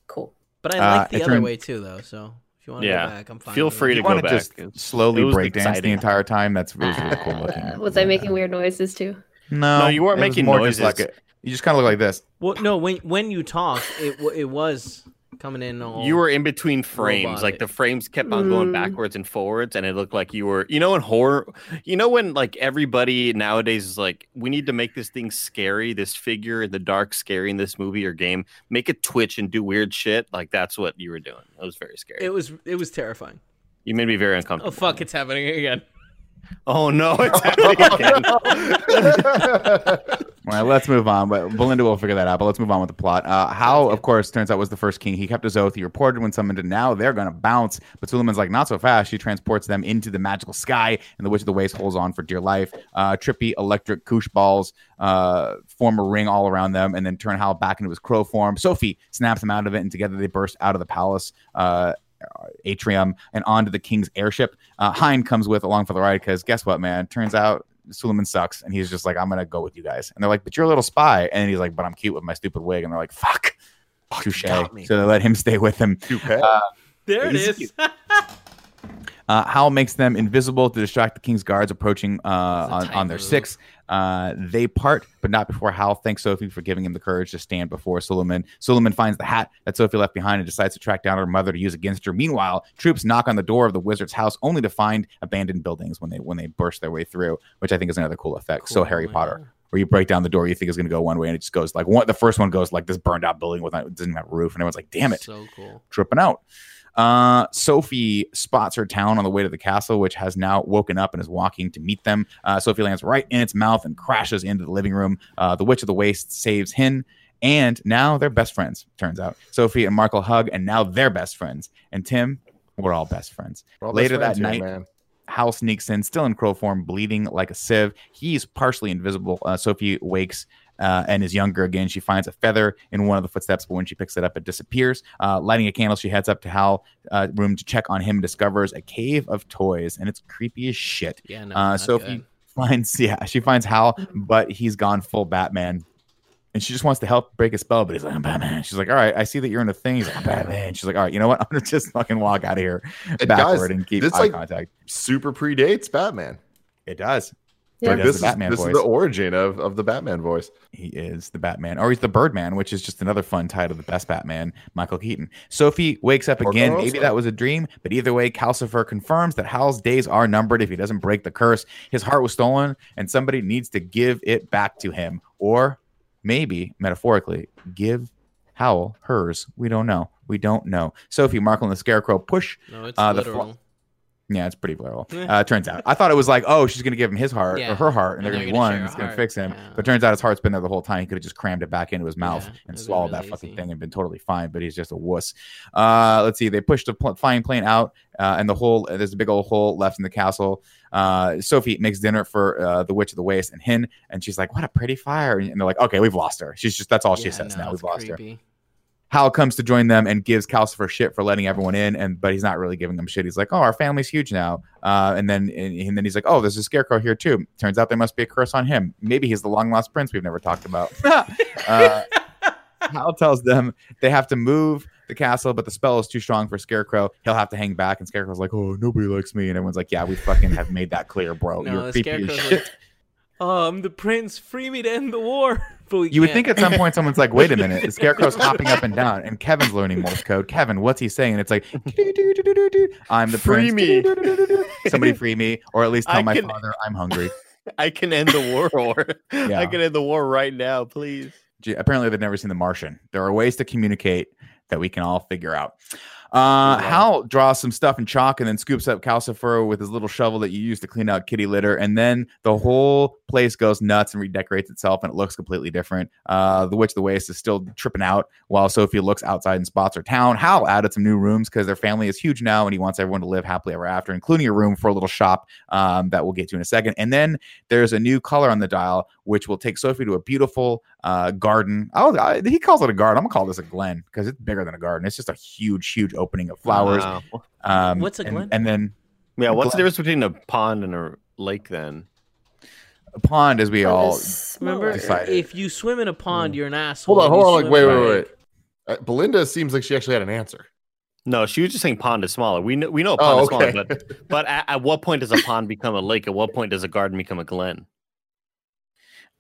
Cool. But I Uh, like the other turned- way too, though. So if you want to Yeah. go back, I'm fine. Feel free to You go want to back. just slowly it was break dance the entire time. That's really, really cool looking. Uh, was I making weird noises too? No, No, you weren't making more just noises. Like a, you just kind of look like this. Well, no, when when you talk, it it was coming in all. You were in between frames. robotic. Like the frames kept on going Mm. backwards and forwards, and it looked like you were, you know, in horror. You know, when like everybody nowadays is like, we need to make this thing scary, this figure in the dark, scary in this movie or game, make it twitch and do weird shit. Like that's what you were doing. It was very scary. It was it was terrifying. you made me very uncomfortable. Oh fuck! It's happening again. Oh no, it's happening again. Right, let's move on. But Belinda will figure that out. But let's move on with the plot. Uh, Hal, of course, turns out was the first king. He kept his oath. He reported when summoned, and now they're going to bounce. But Suliman's like, not so fast. She transports them into the magical sky, and the Witch of the Waste holds on for dear life. Uh, trippy electric koosh balls uh, form a ring all around them, and then turn Hal back into his crow form. Sophie snaps him out of it, and together they burst out of the palace. Uh, atrium and onto the king's airship. Uh, Hind comes with along for the ride because guess what, man? Turns out Suliman sucks, and he's just like, I'm gonna go with you guys. And they're like, but you're a little spy, and he's like, but I'm cute with my stupid wig, and they're like, fuck, touche. So they let him stay with them. Toupee. There it is. He's is. Uh, Hal makes them invisible to distract the king's guards approaching uh, on, on their move. six. Uh, they part, but not before Hal thanks Sophie for giving him the courage to stand before Suliman. Suliman finds the hat that Sophie left behind and decides to track down her mother to use against her. Meanwhile, troops knock on the door of the wizard's house only to find abandoned buildings when they when they burst their way through, which I think is another cool effect. so Harry yeah. Potter, where you break down the door, you think it's going to go one way, and it just goes like one. The first one goes like this burned out building with it doesn't have a roof, and everyone's like, "Damn it!" So cool. tripping out. Uh, Sophie spots her town on the way to the castle, which has now woken up and is walking to meet them. Uh, Sophie lands right in its mouth and crashes into the living room. Uh, the Witch of the Waste saves Hin, and now they're best friends. Turns out Sophie and Markl hug, and now they're best friends. And Tim, we're all best friends. All best Later that here, night, man. Hal sneaks in, still in crow form, bleeding like a sieve. He's partially invisible. Uh, Sophie wakes uh, and is younger again. She finds a feather in one of the footsteps, but when she picks it up, it disappears. Uh, lighting a candle, she heads up to Hal's uh, room to check on him and discovers a cave of toys, and it's creepy as shit. Yeah, no. Uh, Sophie good. finds, yeah, she finds Hal, but he's gone full Batman. And she just wants to help break a spell, but he's like, I'm Batman. She's like, All right, I see that you're in a thing. He's like, I'm Batman. She's like, All right, you know what? I'm gonna just fucking walk out of here And backward guys, and keep this, eye like, contact. Super predates Batman. It does. Yeah. Like, this the is Batman this voice. is the origin of, of the Batman voice. He is the Batman, or he's the Birdman, which is just another fun title, the best Batman, Michael Keaton. Sophie wakes up Or again. Carl Maybe Rosa. that was a dream, but either way, Calcifer confirms that Hal's days are numbered if he doesn't break the curse. His heart was stolen, and somebody needs to give it back to him, or maybe metaphorically, give Howl hers. We don't know. We don't know. Sophie, Markl, and the Scarecrow push No, it's Uh, the literal. Yeah, it's pretty. Eh. Uh, turns out, I thought it was like, oh, she's gonna give him his heart Yeah. or her heart, and, And they're gonna be one. share And a it's gonna heart. fix him. Yeah. But turns out his heart's been there the whole time. He could have just crammed it back into his mouth Yeah, and swallowed really that fucking easy. thing and been totally fine. But he's just a wuss. Uh, let's see. They pushed the pl- flying plane out, uh, and the hole. There's a big old hole left in the castle. Uh, Sophie makes dinner for uh, the Witch of the Waste and Hin, and she's like, "What a pretty fire!" And they're like, "Okay, we've lost her." She's just that's all she says no, now. We've lost her. Hal comes to join them and gives Calcifer shit for letting everyone in, and but he's not really giving them shit. He's like, "Oh, our family's huge now," uh, and then and, and then he's like, "Oh, there's a scarecrow here too." Turns out there must be a curse on him. Maybe he's the long lost prince we've never talked about. uh, Hal tells them they have to move the castle, but the spell is too strong for Scarecrow. He'll have to hang back, and Scarecrow's like, "Oh, nobody likes me," and everyone's like, "Yeah, we fucking have made that clear, bro. No, You're creepy as shit." like, I'm the prince. Free me to end the war. But You would think at some point someone's like, wait a minute, the scarecrow's hopping up and down, and Kevin's learning Morse code. Kevin, what's he saying? And it's like, I'm the Free prince. me. Somebody free me, or at least tell I my can- father I'm hungry. I can end the war, or Yeah. I can end the war right now, please. Gee, Apparently, they've never seen The Martian. There are ways to communicate that we can all figure out. Uh, Yeah. Howl draws some stuff in chalk and then scoops up Calcifer with his little shovel that you use to clean out kitty litter. And then the whole place goes nuts and redecorates itself and it looks completely different. Uh, the Witch of the Waste is still tripping out while Sophie looks outside and spots her town. Howl added some new rooms because their family is huge now and he wants everyone to live happily ever after, including a room for a little shop um, that we'll get to in a second. And then there's a new color on the dial, which will take Sophie to a beautiful uh, garden. Oh, I, he calls it a garden. I'm gonna call this a glen because it's bigger than a garden. It's just a huge, huge opening of flowers. Wow. Um, What's a glen? And, then Yeah, what's the difference between a pond and a lake then? a pond, as we all. Remember, decided. if you swim in a pond, you're an asshole. Hold on, hold on. Like, swim wait, wait, wait. Uh, Belinda seems like she actually had an answer. No, she was just saying pond is smaller. We know we know a pond Oh, is smaller, okay. but but at, at what point does a pond become a lake? At what point does a garden become a glen?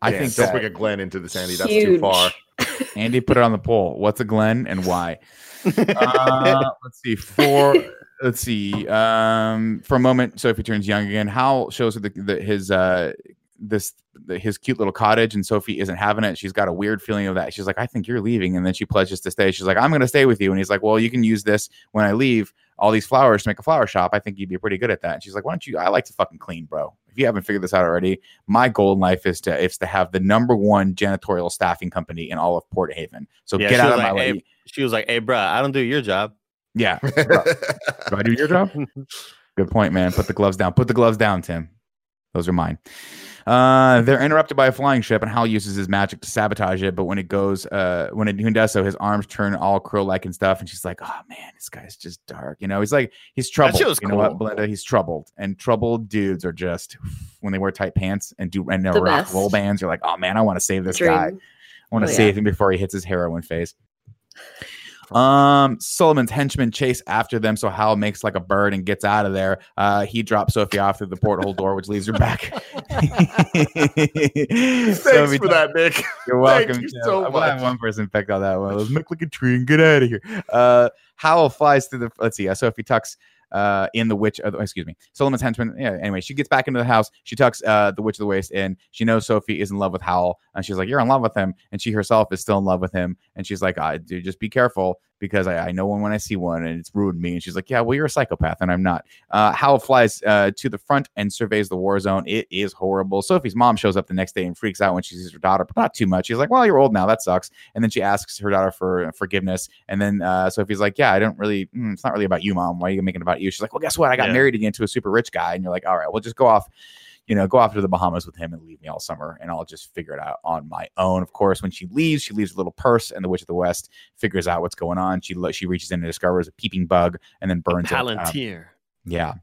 I Yeah, think don't bring a Glenn into this, Andy. That's too far. Andy put it on the poll. What's a glen and why? uh, let's see. For let's see. Um, for a moment, Sophie turns young again. Howl shows her the, the, his uh this the, his cute little cottage, and Sophie isn't having it. She's got a weird feeling of that. She's like, "I think you're leaving," and then she pledges to stay. She's like, "I'm going to stay with you," and he's like, "Well, you can use this when I leave." All these flowers to make a flower shop. I think you'd be pretty good at that. And she's like, "Why don't you? I like to fucking clean, bro. If you haven't figured this out already, my goal in life is to is to have the number one janitorial staffing company in all of Port Haven. So Yeah, get out was of my like, way. "Hey, She was like, "Hey, bro, I don't do your job." Yeah. Do I do your job? Good point, man. Put the gloves down. Put the gloves down, Tim. Those are mine. Uh, they're interrupted by a flying ship, and Howl uses his magic to sabotage it. But when it goes, uh, when it when does so, his arms turn all crow-like and stuff. And she's like, "Oh man, this guy's just dark." You know, he's like, he's troubled. shit was you know what, cool. Belinda? He's troubled, and troubled dudes are just when they wear tight pants and do and The rock best. roll bands. You're like, "Oh man, I want to save this Dream. guy. I want to Oh, yeah. save him before he hits his heroin phase." Um, Suliman's henchmen chase after them, so Howl makes like a bird and gets out of there. Uh, he drops Sophie off through the porthole door, which leaves her back. Thanks Sophie for that, Nick. You're welcome. you so I'm glad one person picked on that one. Let's make like a tree and get out of here. Uh, Howl flies through the. Let's see. Uh, Sophie tucks uh, in the witch. Uh, excuse me. Suliman's henchman. Yeah. Anyway, she gets back into the house. She tucks uh, the witch of the waste in. She knows Sophie is in love with Howl, and she's like, "You're in love with him," and she herself is still in love with him. And she's like, "I do. Just be careful." Because I, I know one when I see one, and it's ruined me. And she's like, "Yeah, well, you're a psychopath, and I'm not." Uh, Howl flies uh, to the front and surveys the war zone. It is horrible. Sophie's mom shows up the next day and freaks out when she sees her daughter, but not too much. She's like, "Well, you're old now. That sucks." And then she asks her daughter for forgiveness. And then uh, Sophie's like, "Yeah, I don't really. Mm, it's not really about you, mom. Why are you making it about you?" She's like, "Well, guess what? I got Yeah. married again to a super rich guy." And you're like, "All right, well, just go off." You know, go off to the Bahamas with him and leave me all summer, and I'll just figure it out on my own. Of course, when she leaves, she leaves a little purse, and the Witch of the Waste figures out what's going on. She lo- she reaches in and discovers a peeping bug, and then burns it. Um, Palantir. yeah.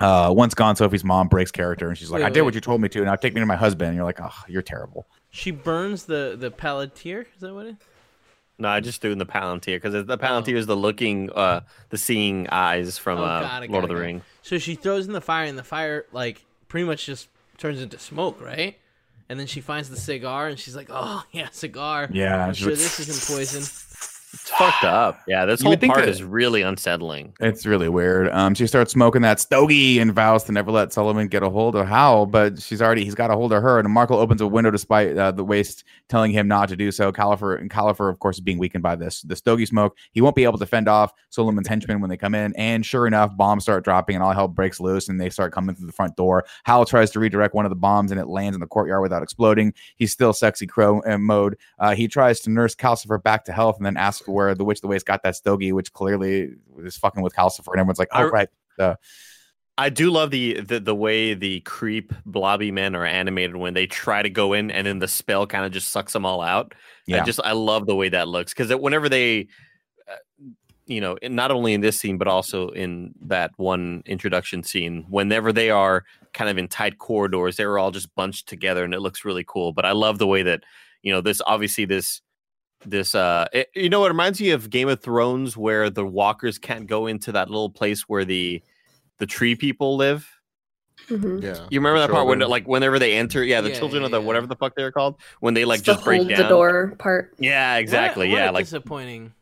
Uh, once gone, Sophie's mom breaks character and she's like, Wait, I did what you told me to. And now take me to my husband. And you're like, oh, you're terrible. She burns the the Palantir. Is that what it? No, I just threw in the Palantir because the Palantir Oh. is the looking, uh, the seeing eyes from Oh, uh, it, Lord got of the it. Ring. So she throws in the fire, and the fire like pretty much just turns into smoke, right? And then she finds the cigar and she's like, "Oh yeah, cigar. Yeah, I'm sure this isn't poison." It's fucked up. Yeah, this You whole part that- is really unsettling. It's really weird. Um, she starts smoking that stogie and vows to never let Suliman get a hold of Howl, but she's already he's got a hold of her. And Markl opens a window despite uh, the waste telling him not to do so. Calcifer and Calcifer, of course, is being weakened by this the stogie smoke. He won't be able to fend off Suliman's henchmen when they come in. And sure enough, bombs start dropping and all hell breaks loose and they start coming through the front door. Howl tries to redirect one of the bombs and it lands in the courtyard without exploding. He's still sexy crow uh, mode. Uh, he tries to nurse Calcifer back to health and then asks where the witch the waste got that stogie, which clearly is fucking with Calcifer. And everyone's like, oh, I- right. I do love the, the the way the creep blobby men are animated when they try to go in and then the spell kind of just sucks them all out. Yeah. I just I love the way that looks because whenever they, uh, you know, not only in this scene but also in that one introduction scene, whenever they are kind of in tight corridors, they're all just bunched together and it looks really cool. But I love the way that you know this obviously this this uh it, you know it reminds me of Game of Thrones where the walkers can't go into that little place where the the tree people live. Mhm. Yeah. You remember that part when like whenever they enter, yeah, the Yeah, children yeah, of the yeah. whatever the fuck they're called, when they like It's the just break down. the door part. Yeah, exactly. What a- what yeah, like disappointing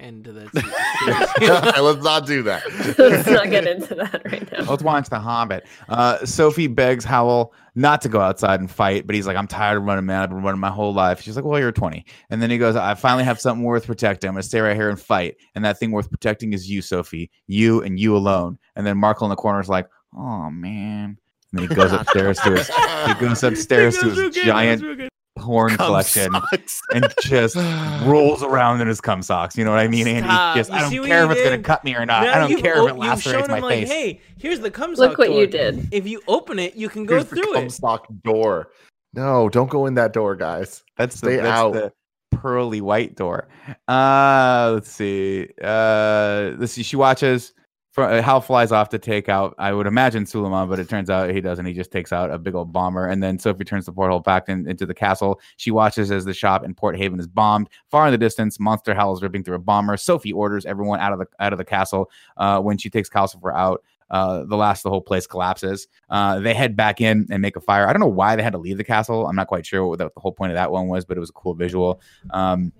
end to that. Let's not do that. Let's not get into that right now. Let's watch The Hobbit. Uh, Sophie begs Howl not to go outside and fight, but he's like, I'm tired of running, man. I've been running my whole life. She's like, Well, you're 20. And then he goes, I finally have something worth protecting. I'm going to stay right here and fight. And that thing worth protecting is you, Sophie. You and you alone. And then Markl in the corner is like, Oh, man. And then he goes upstairs to his he goes upstairs to his giant porn cum collection socks. and just rolls around in his cum socks. You know what I mean? And Stop. he just, You I don't care you if it's gonna cut me or not. Now I don't you've care if it you've lacerates my like, face. hey, here's the cum Look sock what you did. If you open it, you can go Here's the through it. Comstock door. No, don't go in that door, guys. That's Stay the, that's out. the pearly white door. Uh, let's see. Uh, let's see. She watches. Uh, Howl flies off to take out. I would imagine Suliman, but it turns out he doesn't. He just takes out a big old bomber, and then Sophie turns the porthole back in, into the castle. She watches as the shop in Port Haven is bombed. Far in the distance, Monster Howl is ripping through a bomber. Sophie orders everyone out of the out of the castle. Uh, when she takes Calcifer out, uh, the last the whole place collapses. Uh, they head back in and make a fire. I don't know why they had to leave the castle. I'm not quite sure what the, the whole point of that one was, but it was a cool visual. Um,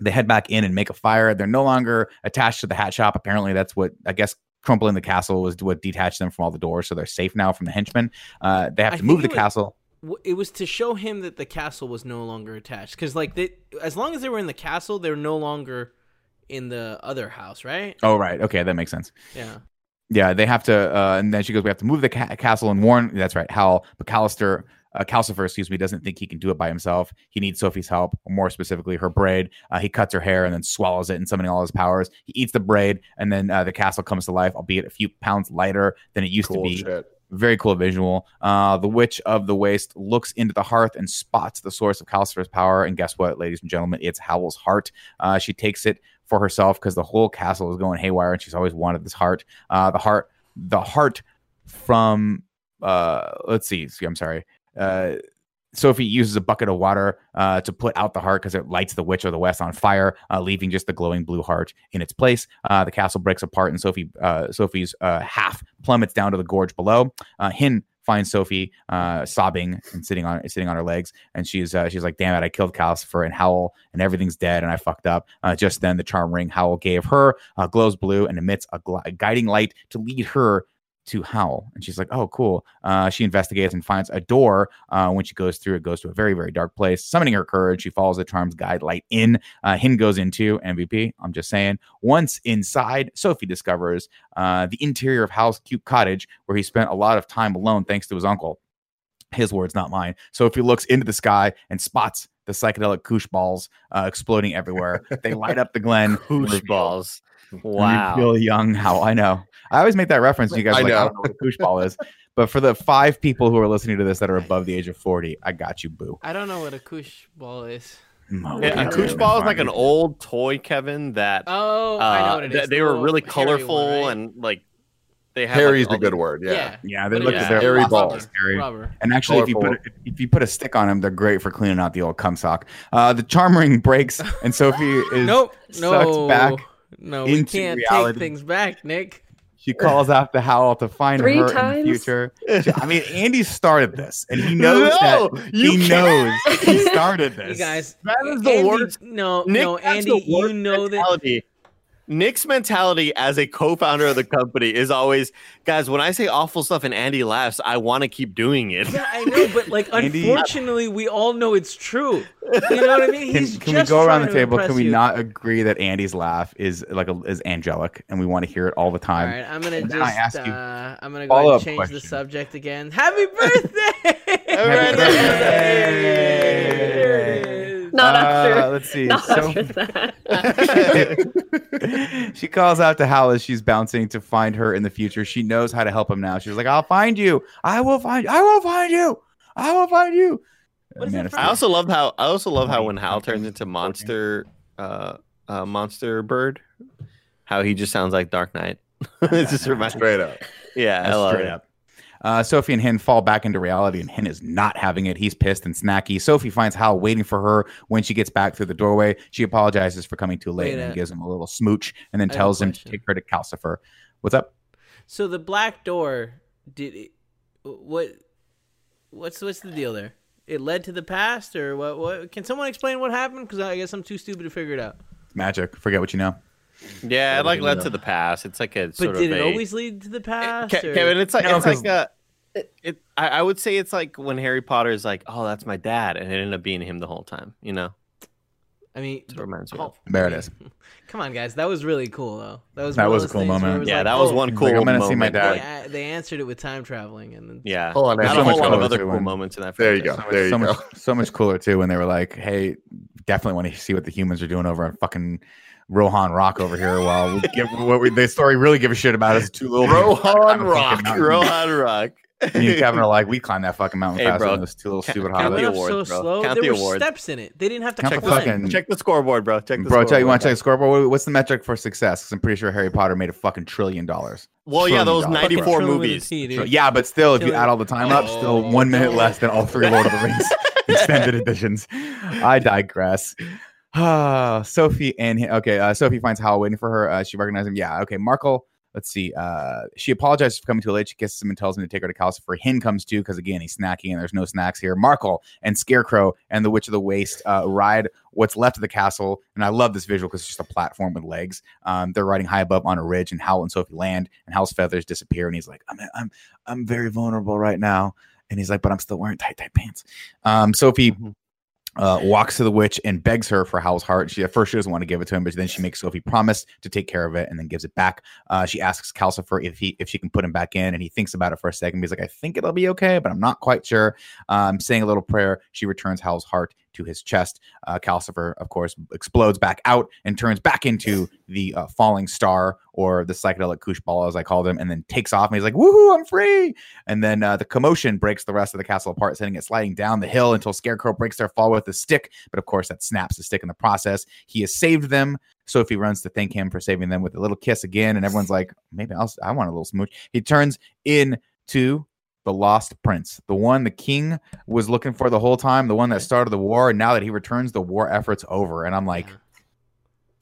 they head back in and make a fire. They're no longer attached to the hat shop. Apparently, that's what I guess crumpling the castle was what detached them from all the doors, so they're safe now from the henchmen. Uh, they have I to move the was- castle. It was to show him that the castle was no longer attached. Because, like, they, as long as they were in the castle, they were no longer in the other house, right? Oh, right. Okay, that makes sense. Yeah. Yeah, they have to, uh, and then she goes, "We have to move the ca- castle and warn." That's right. Hal McAllister, uh, Calcifer, excuse me, doesn't think he can do it by himself. He needs Sophie's help, more specifically, her braid. Uh, he cuts her hair and then swallows it, and summoning all his powers. He eats the braid, and then uh, the castle comes to life, albeit a few pounds lighter than it used Cool to be. shit. Very cool visual. Uh, the Witch of the Waste looks into the hearth and spots the source of Calcifer's power. And guess what, ladies and gentlemen? It's Howl's heart. Uh, she takes it for herself because the whole castle is going haywire, and she's always wanted this heart. Uh, the heart, the heart from. Uh, let's see. see, I'm sorry. Uh, Sophie uses a bucket of water uh, to put out the heart because it lights the Witch of the Waste on fire, uh, leaving just the glowing blue heart in its place. Uh, the castle breaks apart, and Sophie, uh, Sophie's uh, half plummets down to the gorge below. Hin finds Sophie sobbing and sitting on sitting on her legs, and she's she's like, "Damn it, I killed Calcifer and Howl, and everything's dead, and I fucked up." Just then, the charm ring Howl gave her glows blue and emits a, gl- a guiding light to lead her to Howl. And she's like, oh, cool. Uh, she investigates and finds a door. Uh, when she goes through, it goes to a very, very dark place. Summoning her courage, she follows the charm's guide light in. Uh, Hin goes into MVP. I'm just saying. Once inside, Sophie discovers uh, the interior of Howl's cute cottage, where he spent a lot of time alone thanks to his uncle. His words, not mine. Sophie looks into the sky and spots the psychedelic koosh balls uh, exploding everywhere. They light up the glen. Koosh balls. And Wow. feel young how I know. I always make that reference. You guys I are like, I know. don't know what a koosh ball is. But for the five people who are listening to this that are above the age of 40, I got you, boo. I don't know what a koosh ball is. Mo, Yeah, yeah, a koosh ball is like an old toy, Kevin. That Oh, I know uh, what it th- they The were really colorful one, right? and like they have Harry's like, all the good the- word. Yeah. yeah. Yeah, they But look it's they're hairy balls. hairy. And actually, if you put a, if you put a stick on them, they're great for cleaning out the old cum sock. Uh, the charm ring breaks, and Sophie is Nope. sucked No. back no, we can't reality. take things back, Nick. She calls out to Howl to find Three her in the future. She- I mean, Andy started this, and he knows No, that you he can't. knows he started this. You guys, That is the Andy, worst. No, Nick, no, Andy, the you know that. Mentality. Nick's mentality as a co-founder of the company is always, guys. When I say awful stuff and Andy laughs, I want to keep doing it. Yeah, I know, but like, Andy- unfortunately, we all know it's true. You know what I mean? Can, He's can we just go around the table? Can we you. not agree that Andy's laugh is like a, is angelic, and we want to hear it all the time? right, I'm gonna And just. I ask you, uh, I'm gonna go ahead and change the subject again. Happy birthday! Happy birthday! Not Uh, after. Let's see. Not So- after that. she calls out to Howl as she's bouncing to find her in the future. She knows how to help him now. She's like, "I'll find you. I will find. You. I will find you. I will find you." What is it Manifest- I also love how I also love how when Howl turns into monster, uh, uh, monster bird, how he just sounds like Dark Knight. it just reminds. Straight up. Yeah, I love straight it. up. Uh, Sophie and Hin fall back into reality, and Hin is not having it. He's pissed and snacky. Sophie finds Howl waiting for her when she gets back through the doorway. She apologizes for coming too late Wait, and uh, gives him a little smooch and then I tells him to take her to Calcifer. What's up? So the black door, did it, what? What's what's the deal there? It led to the past, or what? What? Can someone explain what happened? Because I guess I'm too stupid to figure it out. Magic. Forget what you know. Yeah, it like led we to the past. It's like a But sort did of it a, always lead to the past? Ke- or- Kevin, it's like No, it's 'cause- like a. It, I, I would say it's like when Harry Potter is like, "Oh, that's my dad," and it ended up being him the whole time. You know, I mean, it reminds me oh. There it is. Come on, guys, that was really cool though. That was That was a cool moment. was yeah, like, that was oh, one He's cool. like, "I'm gonna see my dad." They, they answered it with time traveling, and then Yeah, Hold on, There's there's a so whole much lot of cooler other cool when- moments in that. There you franchise. go. There you so go. much, so much cooler too when they were like, "Hey, definitely want to see what the humans are doing over on fucking Rohan Rock over here." While we give what we, the story really give a shit about is two little Rohan Rock. Rohan Rock. Me and Kevin are like, we climbed that fucking mountain Hey, faster bro, than those two little count- stupid count it the went awards, so bro. slow. Count there the were awards. steps in it. They didn't have to Count check the the, climb. fucking- check the scoreboard, bro. Check the Bro, scoreboard. tell you want to check the scoreboard? What's the metric for success? Because I'm pretty sure Harry Potter made a fucking trillion dollars. Well, yeah, those dollars. 94 Fucking movies. T, dude. Yeah, but still, if you add all the time up, still one minute no. less than all three Lord of the Rings extended editions. I digress. Ah, Sophie and okay, uh, Sophie finds Howl waiting for her. Uh, she recognizes him. Yeah, okay. Markl. Let's see. Uh, she apologizes for coming too late. She kisses him and tells him to take her to Calcifer. Hin comes too because again he's snacking and there's no snacks here. Markl and Scarecrow and the Witch of the Waste uh, ride what's left of the castle, and I love this visual because it's just a platform with legs. Um, they're riding high above on a ridge, and Howl and Sophie land, and Howl's feathers disappear, and he's like, "I'm I'm I'm very vulnerable right now," and he's like, "But I'm still wearing tight tight pants." Um, Sophie Mhm. Uh, walks to the witch and begs her for Howl's heart. She at first she doesn't want to give it to him, but then she makes Sophie promise to take care of it and then gives it back. Uh, she asks Calcifer if he if she can put him back in, and he thinks about it for a second. He's like, I think it'll be okay, but I'm not quite sure. Um, saying a little prayer, she returns Howl's heart to his chest. Uh, Calcifer, of course, explodes back out and turns back into the uh, falling star or the psychedelic koosh ball, as I called him, and then takes off. And he's like, "Woohoo, I'm free!" And then uh, the commotion breaks the rest of the castle apart, sending it sliding down the hill until Scarecrow breaks their fall with a stick. But of course, that snaps the stick in the process. He has saved them. Sophie runs to thank him for saving them with a little kiss again, and everyone's like, "Maybe I'll, I want a little smooch." He turns into the lost prince, the one the king was looking for the whole time, the one that started the war. And now that he returns, the war effort's over. And I'm like,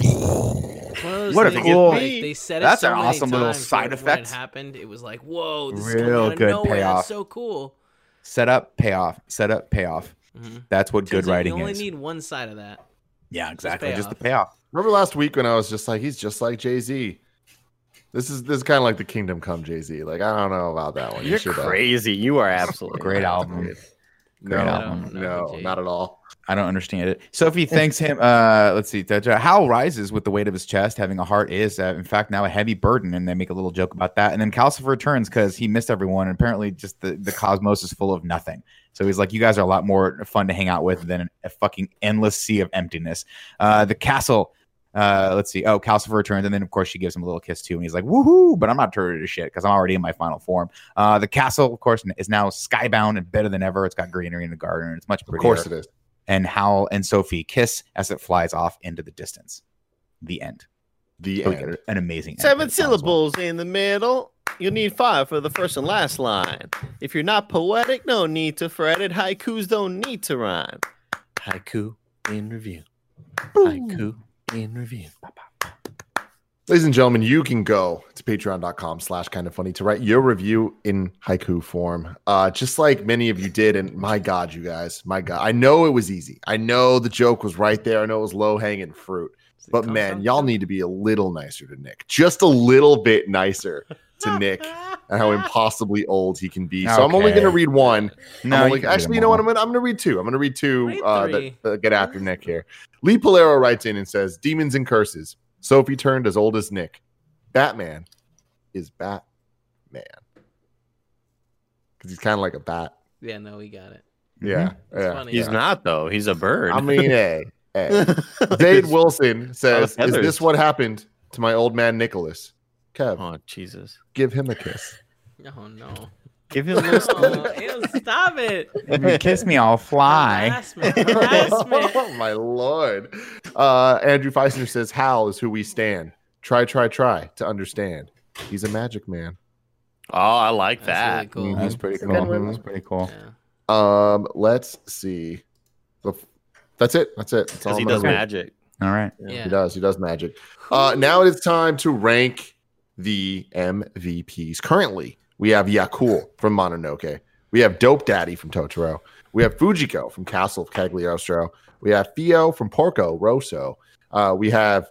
What What a cool- Like, they said it That's so an awesome little side effect. When it happened, it was like, whoa, this Real coming out good nowhere. payoff. That's so cool. set up, payoff, set up, payoff. Mhm. That's what good writing out writing You only is. need one side of that. yeah, exactly. Just the payoff. payoff. Remember last week when I was just like, he's just like Jay Z. This is this is kind of like the Kingdom Come Jay Z. Like I don't know about that one. You You're should, uh, crazy. You are absolutely Great right. album. No, Great album. no, Jay. not at all. I don't understand it. Sophie thanks him. Uh, let's see. that- Howl rises with the weight of his chest. Having a heart is, uh, in fact, now a heavy burden, and they make a little joke about that. And then Calcifer returns because he missed everyone, and apparently, just the the cosmos is full of nothing. So he's like, "You guys are a lot more fun to hang out with than a fucking endless sea of emptiness." Uh, the castle. Uh, let's see. Oh, Calcifer returns, and then of course she gives him a little kiss too, and he's like, "Woohoo!" But I'm not turned to shit because I'm already in my final form. Uh, the castle, of course, is now skybound and better than ever. It's got greenery in the garden, and it's much prettier. Of course it is. and Howl and Sophie kiss as it flies off into the distance. The end. The So end. an amazing Seven the well. syllables in the middle. You need five for the first and last line. If you're not poetic, no need to fret it. Haikus don't need to rhyme. Haiku in review. Haiku in review. Ladies and gentlemen, you can go to patreon.com slash kind of funny to write your review in haiku form. Uh, just like many of you did. And my God, you guys, my God. I know it was easy. I know the joke was right there. I know it was low hanging fruit. Does it But man, y'all need to be a little nicer to Nick. Just a little bit nicer to Nick and how impossibly old he can be. So I'm only going to read one. No, I'm you only- can actually, you know what? I'm gonna I'm gonna read two. I'm gonna read two Read uh, that, three. that get after Nick here. Lee Polero writes in and says, "Demons and curses." Sophie turned as old as Nick. Batman is Batman because he's kind of like a bat. Yeah, no, we got it. Yeah, That's yeah. funny. He's yeah. not though. He's a bird. I mean, hey, hey. Dade Wilson says, "Is this what happened to my old man Nicholas?" Kev, oh Jesus! give him a kiss. Oh no. Give him this. Oh, ew, stop it. If you kiss me, I'll fly. Harassment. Harassment. oh my lord. Uh, Andrew Feisner says, "Howl is who we stand. Try, try, try to understand. He's a magic man." Oh, I like That's that. really cool. Mhm. That's pretty cool. That's pretty cool. Yeah. Um, let's see. Bef- That's it. That's it. Because he does read. magic. All right. Yeah. He does. He does magic. Uh, now it is time to rank the MVPs. Currently, we have Yakul from Mononoke. We have Dope Daddy from Totoro. We have Fujiko from Castle of Cagliostro. We have Theo from Porco Rosso. Uh, we have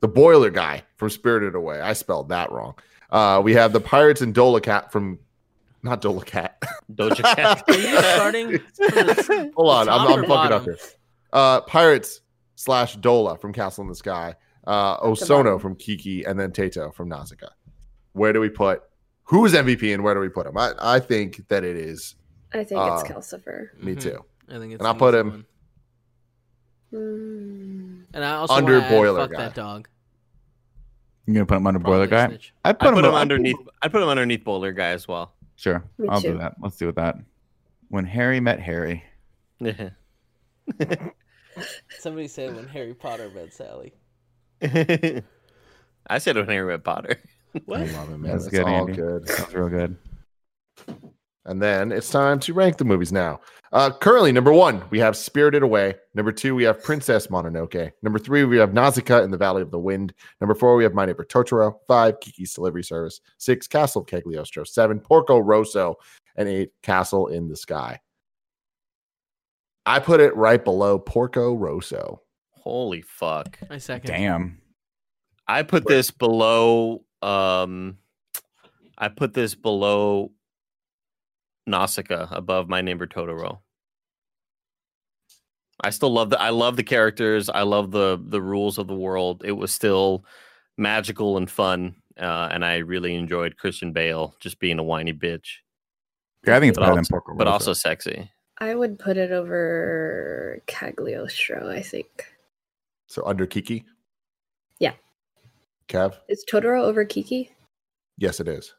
the Boiler Guy from Spirited Away. I spelled that wrong. Uh, we have the Pirates and Dola Cat from, not Dola Cat. Doja Cat. Are you starting? from the- Hold on, the I'm, I'm fucking bottom? up here. Uh, Pirates slash Dola from Castle in the Sky, uh, Osono from Kiki, and then Tato from Nausicaa. Where do we put who's MVP and where do we put him? I, I think that it is I think Uh, it's Calcifer. me Mhm. too. I think it's And I'll put him- one. Mm. And I also Under wanna Boiler fuck Guy. that dog. You gonna put him under boiler Probably a guy? snitch. I I put him, put him I'd underneath. I put him underneath Boulder guy as well. Sure, Me I'll too. do that. Let's do with that. When Harry met Harry. Somebody said when Harry Potter met Sally. I said when Harry met Potter. What? I love it, man. That's It's good, all Andy. good. That's real good. And then it's time to rank the movies now. Uh, currently, number one, we have Spirited Away. Number two, we have Princess Mononoke. Number three, we have Nausicaa in the Valley of the Wind. Number four, we have My Neighbor Totoro. Five, Kiki's Delivery Service. Six, Castle of Cagliostro. Seven, Porco Rosso. And eight, Castle in the Sky. I put it right below Porco Rosso. Holy fuck! I second. Damn. I put this below. Um, I put this below Nausicaa, above my neighbor Totoro. I still love the. I love the characters. I love the the rules of the world. It was still magical and fun, uh, and I really enjoyed Christian Bale just being a whiny bitch, Yeah, I think it's But better than also- Porco but also sexy. I would put it over Cagliostro, I think. So under Kiki? Yeah. Kev? Is Totoro over Kiki? Yes, it is.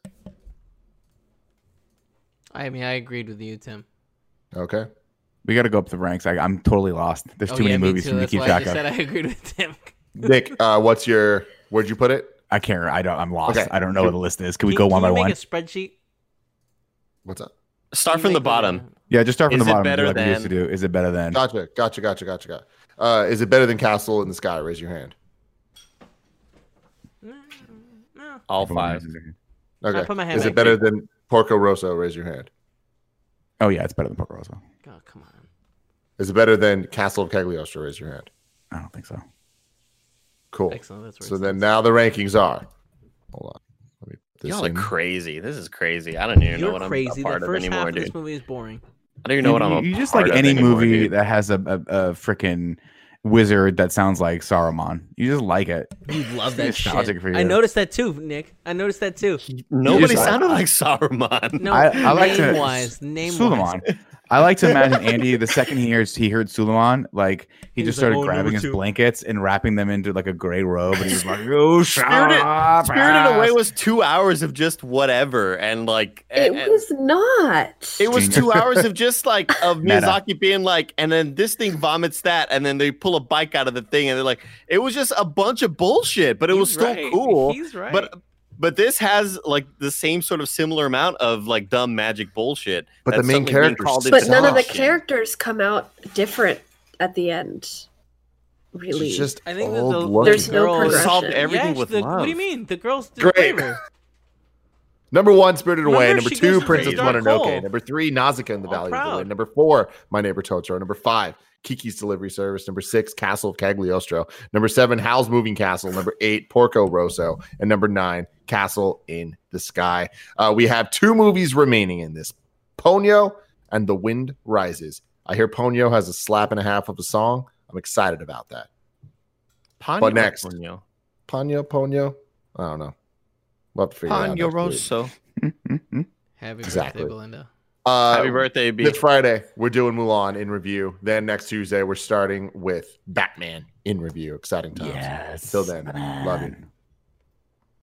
I mean, I agreed with you, Tim. Okay. we got to go up the ranks. I, I'm totally lost. There's Oh, too yeah, many me movies too. for me to keep why I track just of. said I agreed with Tim. Nick, uh, what's your, where'd you put it? I can't. I don't. I'm lost. Okay. I don't know what the list is. Can we Can- go one by you one? Make a spreadsheet. What's up? Start from the make bottom. Yeah, just start from Is the it bottom. better like we used to do. Is it better than? Gotcha, gotcha, gotcha, gotcha, gotcha. Uh, is it better than Castle in the Sky? Raise your hand. No. All five. Okay. put my hand is it better than Porco Rosso? Raise your hand. Oh yeah, it's better than Porco Rosso. Oh, come on. Is it better than Castle of Cagliostro? Raise your hand. I don't think so. Cool. Excellent. That's So then now the rankings are. Hold on. Let me put this Y'all are crazy. This is crazy. I don't even know You're what I'm crazy. a The part of first half anymore, of this movie is boring. I don't even know what I'm. you, a you just part like any anymore, movie dude. that has a a, a freaking wizard that sounds like Saruman. You just like it. You love that shit. nostalgic for I noticed that too, Nick. I noticed that too. Nobody sounded like Saruman. No, I- I like to- name wise, name Suliman. wise. I like to imagine Andy the second he hears he heard Suliman, like he, He just was like, started "Oh, grabbing his two." blankets and wrapping them into like a gray robe, and he was like, "Oh, shut Spirited, up, Spirited Away was two hours of just whatever, and like It and- was not. It was Genius. two hours of just like of Miyazaki being like, and then this thing vomits that, and then they pull a bike out of the thing, and they're like, it was just a bunch of bullshit, but it was He's still right. cool. He's right. But but this has like the same sort of similar amount of like dumb magic bullshit. But the main suddenly characters called suck. but none of the characters come out different at the end. really. She's just I think that old the, looking. There's no girl progression. solved everything Yes, with the, love. What do you mean? The girls did Great. favor. Number one, Spirited Away. Number two, Princess Dark Mononoke. Hole. Number three, Nausicaa in the All Valley of the. Wind. Number four, My Neighbor Totoro. Number five, Kiki's Delivery Service. Number six, Castle of Cagliostro. Number seven, Howl's Moving Castle. Number eight, Porco Rosso. And number nine, Castle in the Sky. Uh, we have two movies remaining in this Ponyo and The Wind Rises. I hear Ponyo has a slap and a half of a song. I'm excited about that. Ponyo But next. Ponyo. Ponyo, Ponyo? I don't know. We'll have to figure it out. Ponyo. Rosso. Happy Exactly. birthday, Belinda. Uh, Happy birthday, B. This Friday, we're doing Mulan in review. Then next Tuesday, we're starting with Batman in review. Exciting times. Yes. Till then, love you. man.